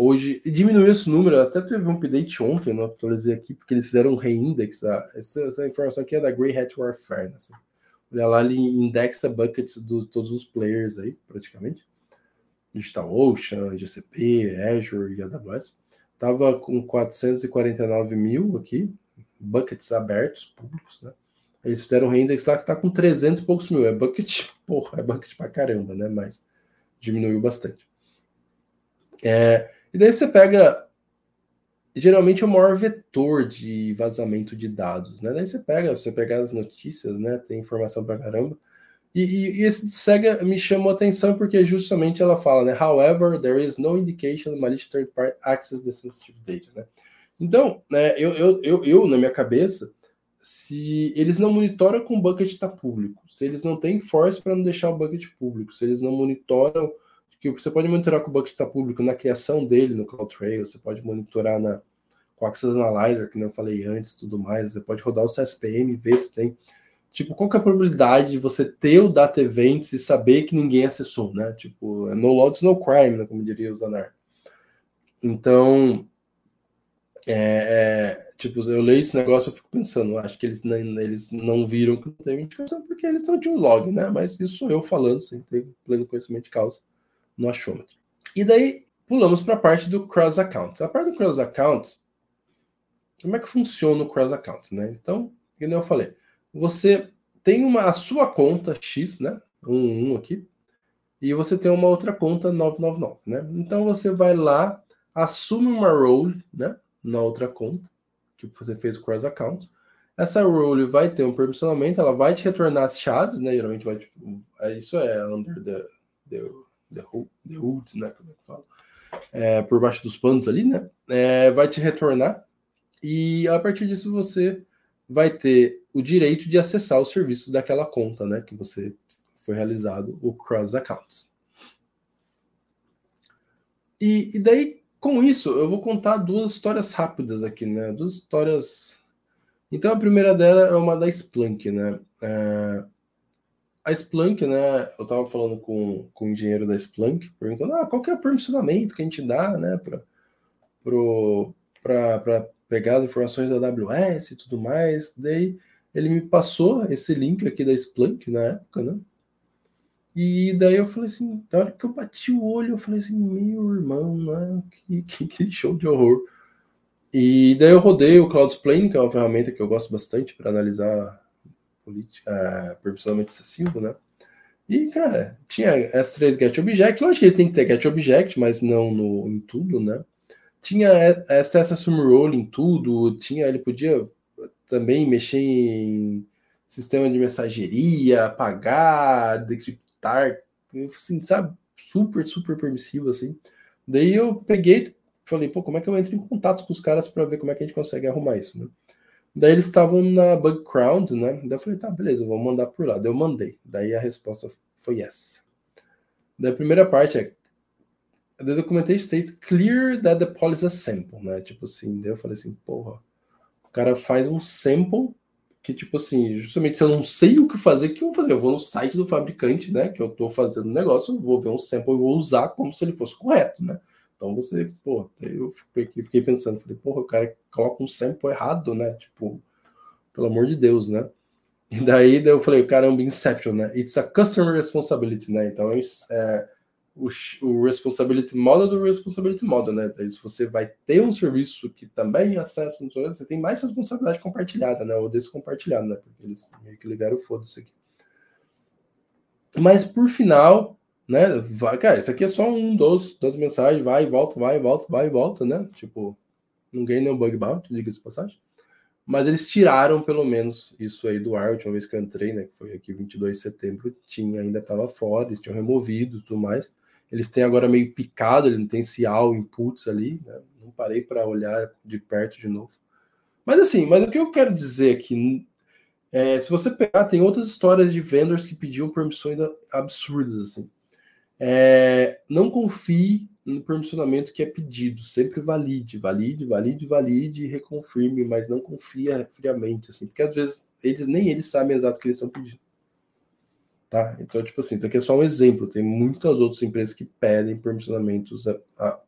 Hoje, diminuiu esse número, até teve um update ontem, não atualizei aqui, porque eles fizeram um reindex. Tá? Essa, essa, informação aqui é da Grey Hat Warfare, né? Assim. Olha lá, ele indexa buckets de todos os players aí, praticamente. DigitalOcean, GCP, Azure e AWS. Estava com 449 mil aqui, buckets abertos, públicos, né? Eles fizeram um reindex lá que está com 300 e poucos mil. É bucket, porra, é bucket pra caramba, né? Mas diminuiu bastante. É, e daí você pega, geralmente, o maior vetor de vazamento de dados, né? Daí você pega, você pegar as notícias, né? Tem informação pra caramba. E, e, e, esse SEGA me chamou a atenção porque justamente ela fala, né? However, there is no indication that malicious third party access the sensitive data, né? Então, né, eu, eu, eu, eu, na minha cabeça, se eles não monitoram com o bucket está público, se eles não têm force para não deixar o bucket público, se eles não monitoram, que você pode monitorar com o bucket está público na criação dele no CloudTrail, você pode monitorar na com Access Analyzer, que eu falei antes, tudo mais, você pode rodar o CSPM, ver se tem Tipo, qual que é a probabilidade de você ter o data events e saber que ninguém acessou, né? Tipo, é no logs, no crime, né? Como diria o Zanar. Então, é, é, tipo, eu leio esse negócio e fico pensando, acho que eles, não, eles não viram que não tem indicação porque eles não tinham log, né? Mas isso sou eu falando, sem ter pleno conhecimento de causa no achômetro. E daí, pulamos para a parte do cross account. A parte do cross account, como é que funciona o cross account, né? Então, como eu falei, você tem uma a sua conta X, né? Um, um aqui, e você tem uma outra conta 999, né? Então você vai lá, assume uma role, né? Na outra conta que você fez o cross account. Essa role vai ter um permissionamento, ela vai te retornar as chaves, né? Geralmente vai te, é, isso é under the the, the, the né? Como é que fala? É, por baixo dos panos ali, né? É, vai te retornar e a partir disso você vai ter o direito de acessar o serviço daquela conta, né, que você foi realizado o cross account. E, e, daí, com isso, eu vou contar duas histórias rápidas aqui, né? Duas histórias. Então, a primeira dela é uma da Splunk, né? É... A Splunk, né? Eu estava falando com, com o engenheiro da Splunk, perguntando ah, qual que é o permissionamento que a gente dá, né, para pegar as informações da AWS e tudo mais. Daí ele me passou esse link aqui da Splunk na época, né? E daí eu falei assim, na hora que eu bati o olho, eu falei assim, meu irmão, né? que, que, que show de horror. E daí eu rodei o Cloudplane, que é uma ferramenta que eu gosto bastante para analisar política, uh, permissionamento excessivo, né? E, cara, tinha S3 Get Object, lógico que ele tem que ter Get Object, mas não no, em tudo, né? Tinha acesso a Summe Role em tudo, tinha, ele podia também mexer em sistema de mensageria, apagar, decriptar, assim, sabe? Super, super permissivo, assim. Daí eu peguei, falei, pô, como é que eu entro em contato com os caras para ver como é que a gente consegue arrumar isso, né? Daí eles estavam na Bug Crowd, né? Daí eu falei, tá, beleza, vou mandar por lá. Daí eu mandei. Daí a resposta foi yes. Daí a primeira parte é the documentation states clear that the policy is a sample, né? Tipo assim, daí eu falei assim, porra, o cara faz um sample que, tipo assim, justamente se eu não sei o que fazer, o que eu vou fazer? Eu vou no site do fabricante, né? Que eu estou fazendo o negócio, vou ver um sample e vou usar como se ele fosse correto, né? Então você, pô, eu fiquei, pensando, falei, porra, o cara coloca um sample errado, né? Tipo, pelo amor de Deus, né? E daí, daí eu falei, caramba, Inception, né? It's a customer responsibility, né? Então, é, o, o Responsibility Model do Responsibility Model, né? Então, se você vai ter um serviço que também acessa, você tem mais responsabilidade compartilhada, né? Ou descompartilhada, né? Porque eles meio que ligaram o foda-se aqui. Mas por final, né? Vai, cara, isso aqui é só um dos das mensagens, vai e volta, vai e volta, vai e volta, né? Tipo, não ganhei nenhum bug bounty, diga-se passagem. Mas eles tiraram pelo menos isso aí do ar. A última vez que eu entrei, né? Que foi aqui 22 de setembro, tinha, ainda estava fora, eles tinham removido tudo mais. Eles têm agora meio picado, ele não tem cial inputs ali, né? Não parei para olhar de perto de novo. Mas assim, mas o que eu quero dizer aqui, é, se você pegar, tem outras histórias de vendors que pediam permissões absurdas, assim. É, não confie no permissionamento que é pedido, sempre valide, valide, valide, valide e reconfirme, mas não confia friamente, assim, porque às vezes eles nem eles sabem exato o que eles estão pedindo. Tá? Então, tipo assim, isso aqui é só um exemplo. Tem muitas outras empresas que pedem permissionamentos, a, a,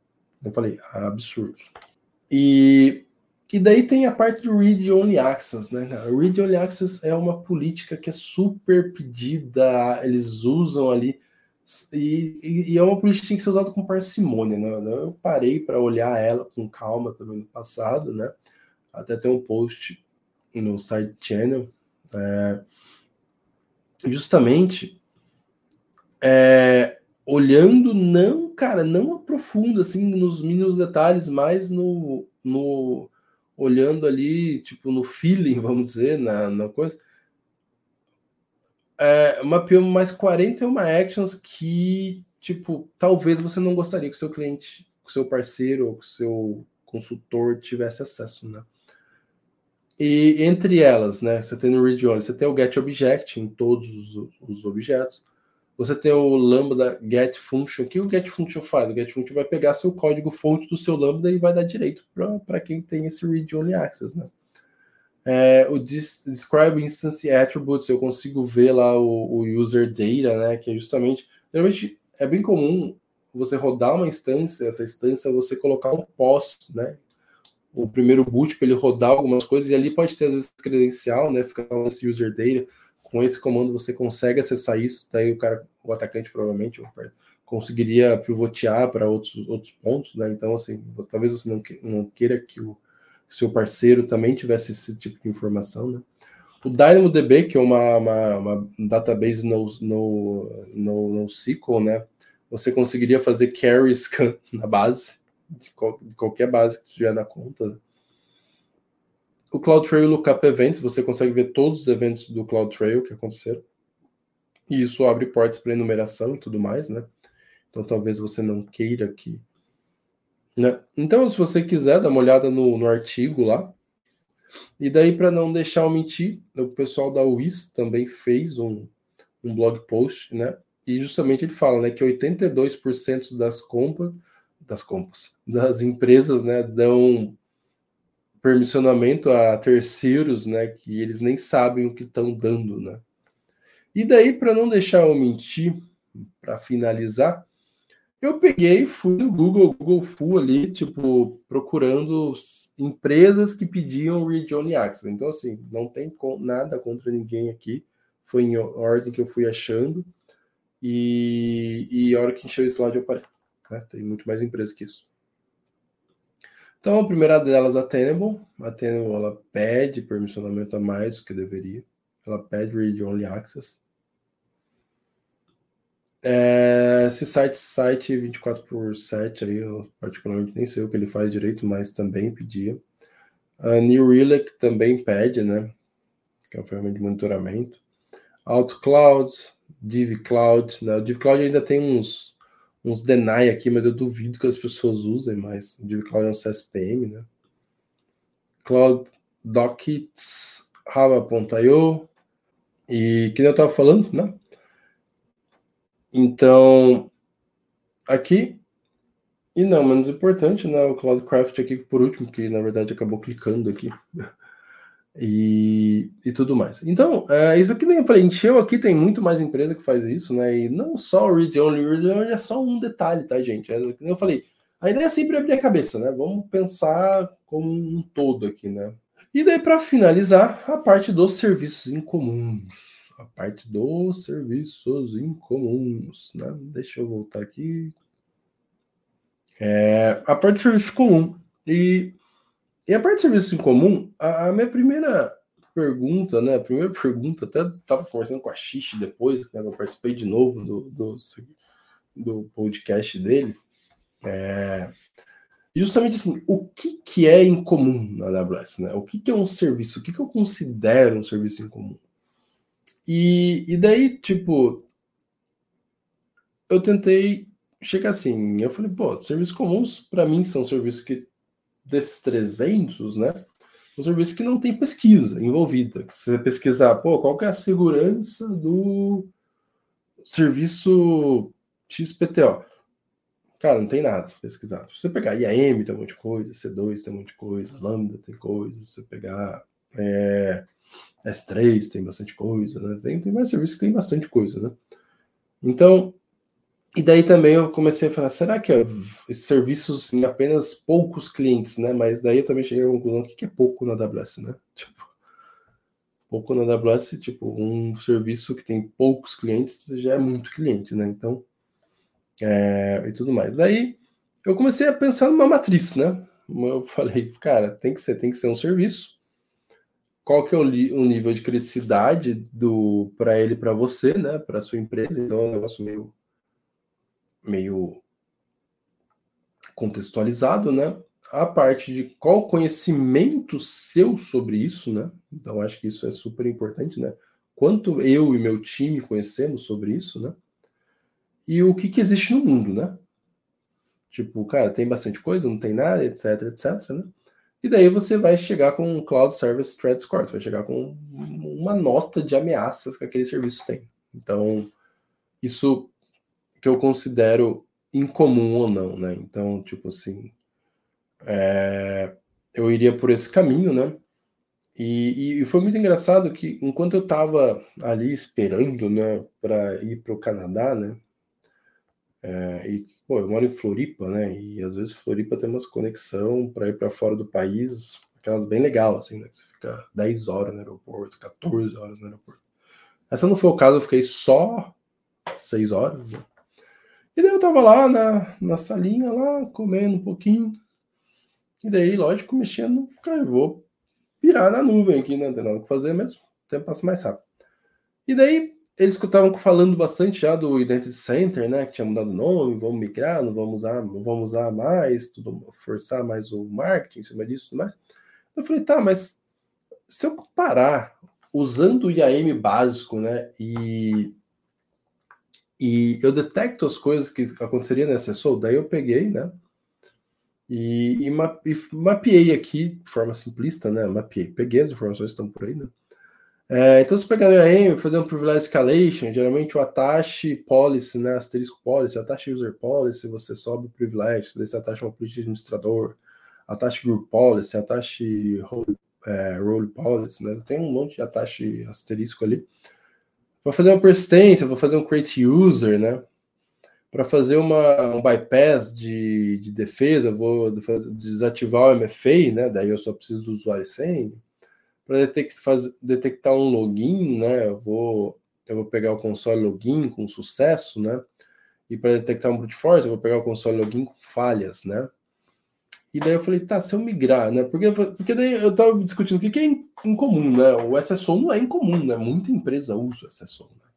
eu falei, absurdos. E, e daí tem a parte do Read Only Access, né? Read Only Access é uma política que é super pedida, eles usam ali, e, e, e é uma política que tem que ser usada com parcimônia, né? Eu parei para olhar ela com calma também no passado, né? Até tem um post no side channel. É, justamente é, olhando não, cara, não aprofunda assim nos mínimos detalhes, mas no, no olhando ali, tipo, no feeling, vamos dizer, na, na coisa. É, mais 41 actions que, tipo, talvez você não gostaria que o seu cliente, que o seu parceiro ou que o seu consultor tivesse acesso, né? E entre elas, né, você tem no read only, você tem o get object em todos os, os, objetos. Você tem o lambda get function. O que o get function faz? O get function vai pegar seu código fonte do seu lambda e vai dar direito para quem tem esse read only access, né? É, o describe instance attributes, eu consigo ver lá o, o user data, né, que é justamente, geralmente é bem comum você rodar uma instância, essa instância você colocar um post, né, o primeiro boot para ele rodar algumas coisas, e ali pode ter, às vezes, credencial, né? Fica esse user data. Com esse comando você consegue acessar isso, daí o cara, o atacante provavelmente conseguiria pivotear para outros, outros pontos, né? Então, assim, talvez você não, não queira que o seu parceiro também tivesse esse tipo de informação, né? O DynamoDB, que é uma, uma, uma database no, no, no, no SQL, né? Você conseguiria fazer carry scan na base, de, qual, de qualquer base que estiver na conta. Né? O CloudTrail Lookup Events, você consegue ver todos os eventos do CloudTrail que aconteceram. E isso abre portas para enumeração e tudo mais, né? Então talvez você não queira que. Né? Então, se você quiser, dá uma olhada no, no artigo lá. E daí, para não deixar eu mentir, o pessoal da UIS também fez um, um blog post, né? E justamente ele fala né, que 82% das compras das compras, das empresas, né, dão permissionamento a terceiros, né, que eles nem sabem o que estão dando, né? E daí, para não deixar eu mentir, para finalizar, eu peguei, fui no Google, Google Full ali, tipo, procurando empresas que pediam Read Only Access. Então, assim, não tem nada contra ninguém aqui. Foi em ordem que eu fui achando. E, e a hora que encheu o slide eu parei. Né? Tem muito mais empresas que isso. Então, a primeira delas, a Tenable. A Tenable, ela pede permissionamento a mais do que deveria. Ela pede read only access. É, esse site, site 24 por 7 aí, eu particularmente nem sei o que ele faz direito, mas também pedia. A New Relic também pede, né? Que é uma ferramenta de monitoramento. AutoCloud, DivCloud. Né? O DivCloud ainda tem uns, uns deny aqui, mas eu duvido que as pessoas usem mais. O DivCloud é um CSPM, né? Cloud Dockets, Hava.io. E que eu estava falando, né? Então, aqui, e não menos importante, né? O Cloudcraft aqui por último, que na verdade acabou clicando aqui. e, e tudo mais. Então, é, isso aqui nem eu falei, encheu aqui, tem muito mais empresa que faz isso, né? E não só o Read Only, Read Only é só um detalhe, tá, gente? É, eu falei, a ideia é sempre abrir a cabeça, né? Vamos pensar como um todo aqui, né? E daí, para finalizar, a parte dos serviços incomuns. A parte dos serviços incomuns, né? Deixa eu voltar aqui. É, a parte de serviço comum. E, e a parte de serviço em comum, a, a, minha primeira pergunta, né? A primeira pergunta, até estava conversando com a Xixi depois, né, eu participei de novo do, do, do podcast dele. É, justamente assim, o que, que é incomum na AWS, né? O que, que é um serviço? O que, que eu considero um serviço incomum? E, e daí, tipo, eu tentei chegar assim, eu falei, pô, serviços comuns para mim são serviços que desses 300, né? São serviços que não tem pesquisa envolvida. Se você pesquisar, pô, qual que é a segurança do serviço XPTO? Cara, não tem nada pesquisado. Se você pegar IAM, tem um monte de coisa, C2 tem um monte de coisa, Lambda tem coisa, se você pegar é, S3 tem bastante coisa, né? Tem, tem mais serviços que tem bastante coisa, né? Então, e daí também eu comecei a falar, será que é esses serviços em apenas poucos clientes, né? Mas daí eu também cheguei à conclusão, o que é pouco na AWS, né? Tipo, pouco na AWS, tipo, um serviço que tem poucos clientes já é muito cliente, né? Então, é, e tudo mais. Daí eu comecei a pensar numa matriz, né? Eu falei, cara, tem que ser, tem que ser um serviço. Qual que é o, o nível de criticidade do para ele, para você, né? Para sua empresa. Então é um negócio meio meio contextualizado, né? A parte de qual conhecimento seu sobre isso, né? Então acho que isso é super importante, né? Quanto eu e meu time conhecemos sobre isso, né? e o que, que existe no mundo, né? Tipo, cara, tem bastante coisa, não tem nada, etc, etc, né? E daí você vai chegar com um Cloud Service Threat Score, você vai chegar com uma nota de ameaças que aquele serviço tem. Então, isso que eu considero incomum ou não, né? Então, tipo assim, é, eu iria por esse caminho, né? E, e, foi muito engraçado que enquanto eu estava ali esperando, né, para ir para o Canadá, né, é, e, pô, eu moro em Floripa, né? E às vezes Floripa tem umas conexão para ir para fora do país, aquelas bem legal, assim, né? Você fica 10 horas no aeroporto, 14 horas no aeroporto. Essa não foi o caso, eu fiquei só 6 horas, né? E daí eu tava lá na, na salinha, lá, comendo um pouquinho. E daí, lógico, mexendo, cara, vou pirar na nuvem aqui, né? Não tem nada o que fazer mesmo. O tempo passa mais rápido. E daí, eles estavam falando bastante já do Identity Center, né? Que tinha mudado o nome, vamos migrar, não vamos usar, não vamos usar mais, tudo, forçar mais o marketing em cima disso, mais. Eu falei, tá, mas se eu comparar usando o IAM básico, né? E e eu detecto as coisas que aconteceriam nessa SSO, daí eu peguei, né? E, e, mapeei aqui de forma simplista, né? Mapeei, peguei as informações que estão por aí, né? É, então, se pegar o IAM, fazer um privilege escalation, geralmente o attach policy, né, asterisco policy, attach user policy, você sobe o privilege, daí você atacha uma política de administrador, attach group policy, attach role, é, role policy, né, tem um monte de attach asterisco ali. Para fazer uma persistência, vou fazer um create user, né, para fazer uma, um bypass de, de defesa, vou desativar o MFA, né, daí eu só preciso do usuário sem para detectar um login, né? Eu vou, eu vou pegar o console login com sucesso, né? E para detectar um brute force, eu vou pegar o console login com falhas, né? E daí eu falei, tá, se eu migrar, né? Porque, porque daí eu tava discutindo o que, que é incomum, né? O SSO não é incomum, né? Muita empresa usa o SSO, né?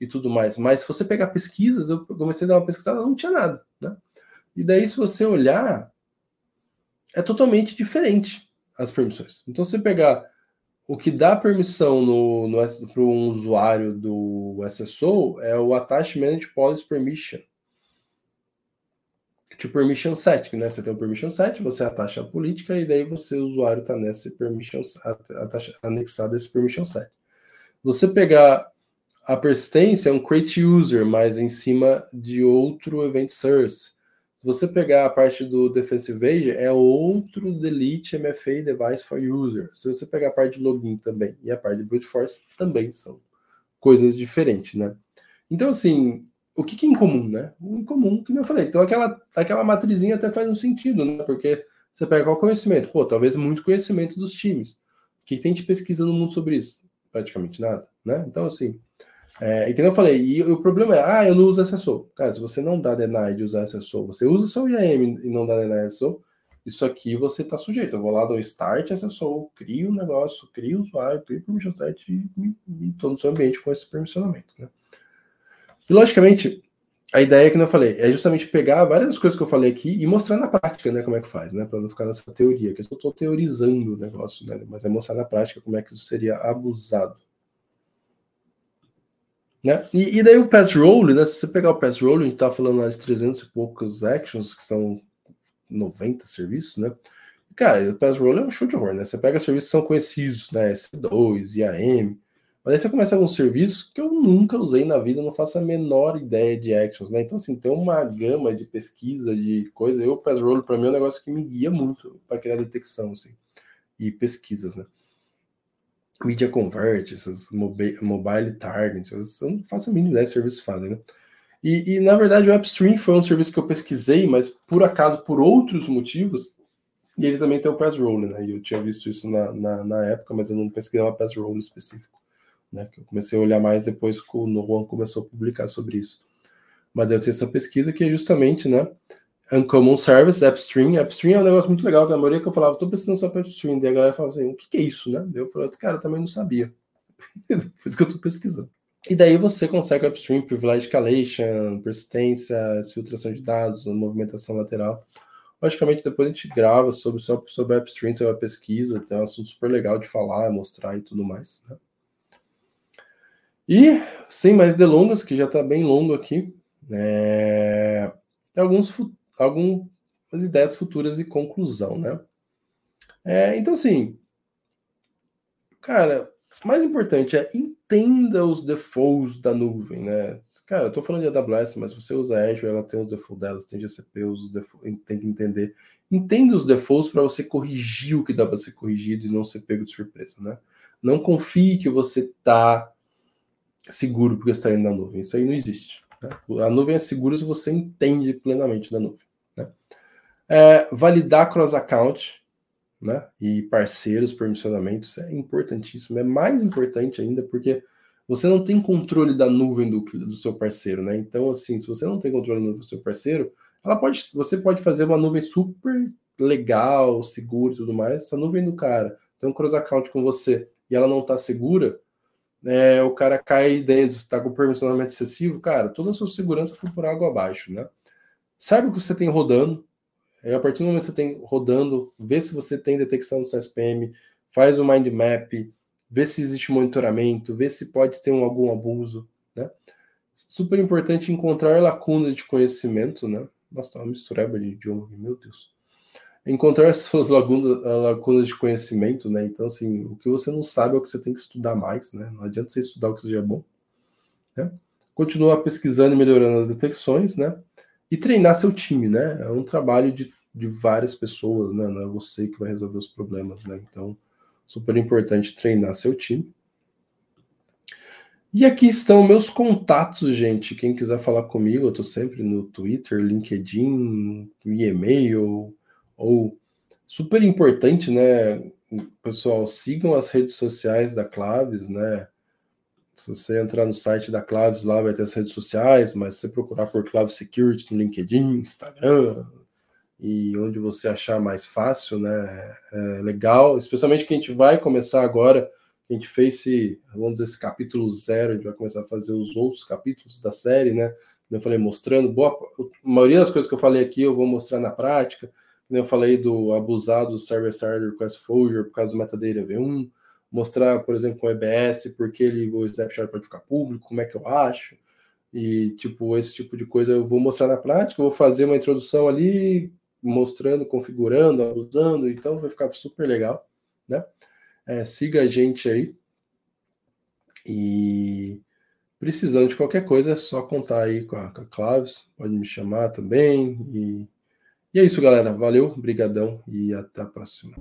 E tudo mais. Mas se você pegar pesquisas, eu comecei a dar uma pesquisada, não tinha nada, né? E daí, se você olhar, é totalmente diferente as permissões. Então, se você pegar o que dá permissão no, no, para um usuário do SSO é o Attach Manage Policy Permission. To Permission Set, né? Você tem o Permission Set, você atacha a política e daí você, o usuário, está nesse permission, anexado a esse Permission Set. Você pegar a persistência é um create user, mas em cima de outro event source. Se você pegar a parte do Defensive Age, é outro Delete MFA Device for User. Se você pegar a parte de login também e a parte de Brute Force, também são coisas diferentes, né? Então, assim, o que, que é incomum, né? O incomum, que eu falei. Então, aquela, aquela matrizinha até faz um sentido, né? Porque você pega qual conhecimento? Pô, talvez muito conhecimento dos times. O que tem de pesquisa no mundo sobre isso? praticamente nada, né? Então, assim, é, e que eu falei, e o problema é, ah, eu não uso SSO. Cara, se você não dá deny de usar SSO, você usa só o IAM e não dá deny SSO, isso aqui você está sujeito. Eu vou lá, do start SSO, crio o um negócio, crio o usuário, crio o permission set e estou no seu ambiente com esse permissionamento, né? E, logicamente, a ideia que eu falei é justamente pegar várias coisas que eu falei aqui e mostrar na prática, né, como é que faz, né, para não ficar nessa teoria, que eu estou teorizando o negócio, né, mas é mostrar na prática como é que isso seria abusado. Né? E, e daí o pass roll, né, se você pegar o pass roll, a gente está falando de 300 e poucos actions, que são 90 serviços, né, cara, o pass roll é um show de horror, né, você pega serviços que são conhecidos, né, S2, IAM, mas aí você começa alguns serviços que eu nunca usei na vida, não faço a menor ideia de actions, né? Então, assim, tem uma gama de pesquisa, de coisa. Eu, o Passroll, para mim, é um negócio que me guia muito para criar detecção, assim, e pesquisas, né? Media Convert, essas mobile, mobile target, eu não faço a mínima ideia de serviços fazem, né? E, e, na verdade, o Upstream foi um serviço que eu pesquisei, mas por acaso, por outros motivos, e ele também tem o Passroll, né? E eu tinha visto isso na, na, na época, mas eu não pesquisava Passroll específico né? Eu comecei a olhar mais depois que o Noam começou a publicar sobre isso. Mas eu tenho essa pesquisa que é justamente, né? Uncommon Service, Upstream. Upstream é um negócio muito legal, que a maioria que eu falava, estou pesquisando só para Upstream. Daí a galera falava assim, o que, que é isso, né? Eu falei, cara, eu também não sabia. Por isso que eu estou pesquisando. E daí você consegue Upstream, Privilege Escalation, persistência, filtração de dados, movimentação lateral. Logicamente, depois a gente grava sobre, sobre Upstream, sobre a pesquisa, tem um assunto super legal de falar, mostrar e tudo mais. Né? E, sem mais delongas, que já está bem longo aqui, é, alguns, algumas ideias futuras e conclusão, né? É, então, assim, cara, mais importante é entenda os defaults da nuvem, né? Cara, eu tô falando de AWS, mas você usa Azure, ela tem os defaults delas, tem GCP, os defaults, tem que entender. Entenda os defaults para você corrigir o que dá para ser corrigido e não ser pego de surpresa, né? Não confie que você tá seguro porque está indo na nuvem. Isso aí não existe. Né? A nuvem é segura se você entende plenamente da nuvem. Né? É, validar cross-account né? e parceiros, permissionamentos é importantíssimo. É mais importante ainda porque você não tem controle da nuvem do, do seu parceiro. Né? Então, assim, se você não tem controle do seu parceiro, ela pode, você pode fazer uma nuvem super legal, segura e tudo mais. Essa nuvem do cara tem um cross-account com você e ela não está segura, é, o cara cai dentro, está com permissionamento excessivo, cara, toda a sua segurança foi por água abaixo, né? Sabe o que você tem rodando, é, a partir do momento que você tem rodando, vê se você tem detecção do CSPM, faz o mind map, vê se existe monitoramento, vê se pode ter um, algum abuso, né? Super importante encontrar lacunas de conhecimento, né? Nossa, tá uma mistureba de idioma meu Deus encontrar suas lagunas, lacunas de conhecimento, né? Então, assim, o que você não sabe é o que você tem que estudar mais, né? Não adianta você estudar o que seja bom, né? Continuar pesquisando e melhorando as detecções, né? E treinar seu time, né? É um trabalho de, de várias pessoas, né? Não é você que vai resolver os problemas, né? Então, super importante treinar seu time. E aqui estão meus contatos, gente. Quem quiser falar comigo, eu estou sempre no Twitter, LinkedIn, e-mail, ou super importante, né? Pessoal, sigam as redes sociais da Claves, né? Se você entrar no site da Claves, lá vai ter as redes sociais, mas se você procurar por Claves Security no LinkedIn, Instagram, e onde você achar mais fácil, né? É legal, especialmente que a gente vai começar agora, a gente fez esse, vamos dizer, esse capítulo zero, a gente vai começar a fazer os outros capítulos da série, né? Eu falei mostrando, boa, a maioria das coisas que eu falei aqui eu vou mostrar na prática, eu falei do abusado do server-side request exposure por causa do metadata V1, mostrar, por exemplo, com o EBS, porque ele, o snapshot pode ficar público, como é que eu acho, e tipo, esse tipo de coisa eu vou mostrar na prática, vou fazer uma introdução ali, mostrando, configurando, abusando, então vai ficar super legal, né? É, siga a gente aí. E precisando de qualquer coisa, é só contar aí com a, com a Claves, pode me chamar também. E e é isso, galera. Valeu, brigadão e até a próxima.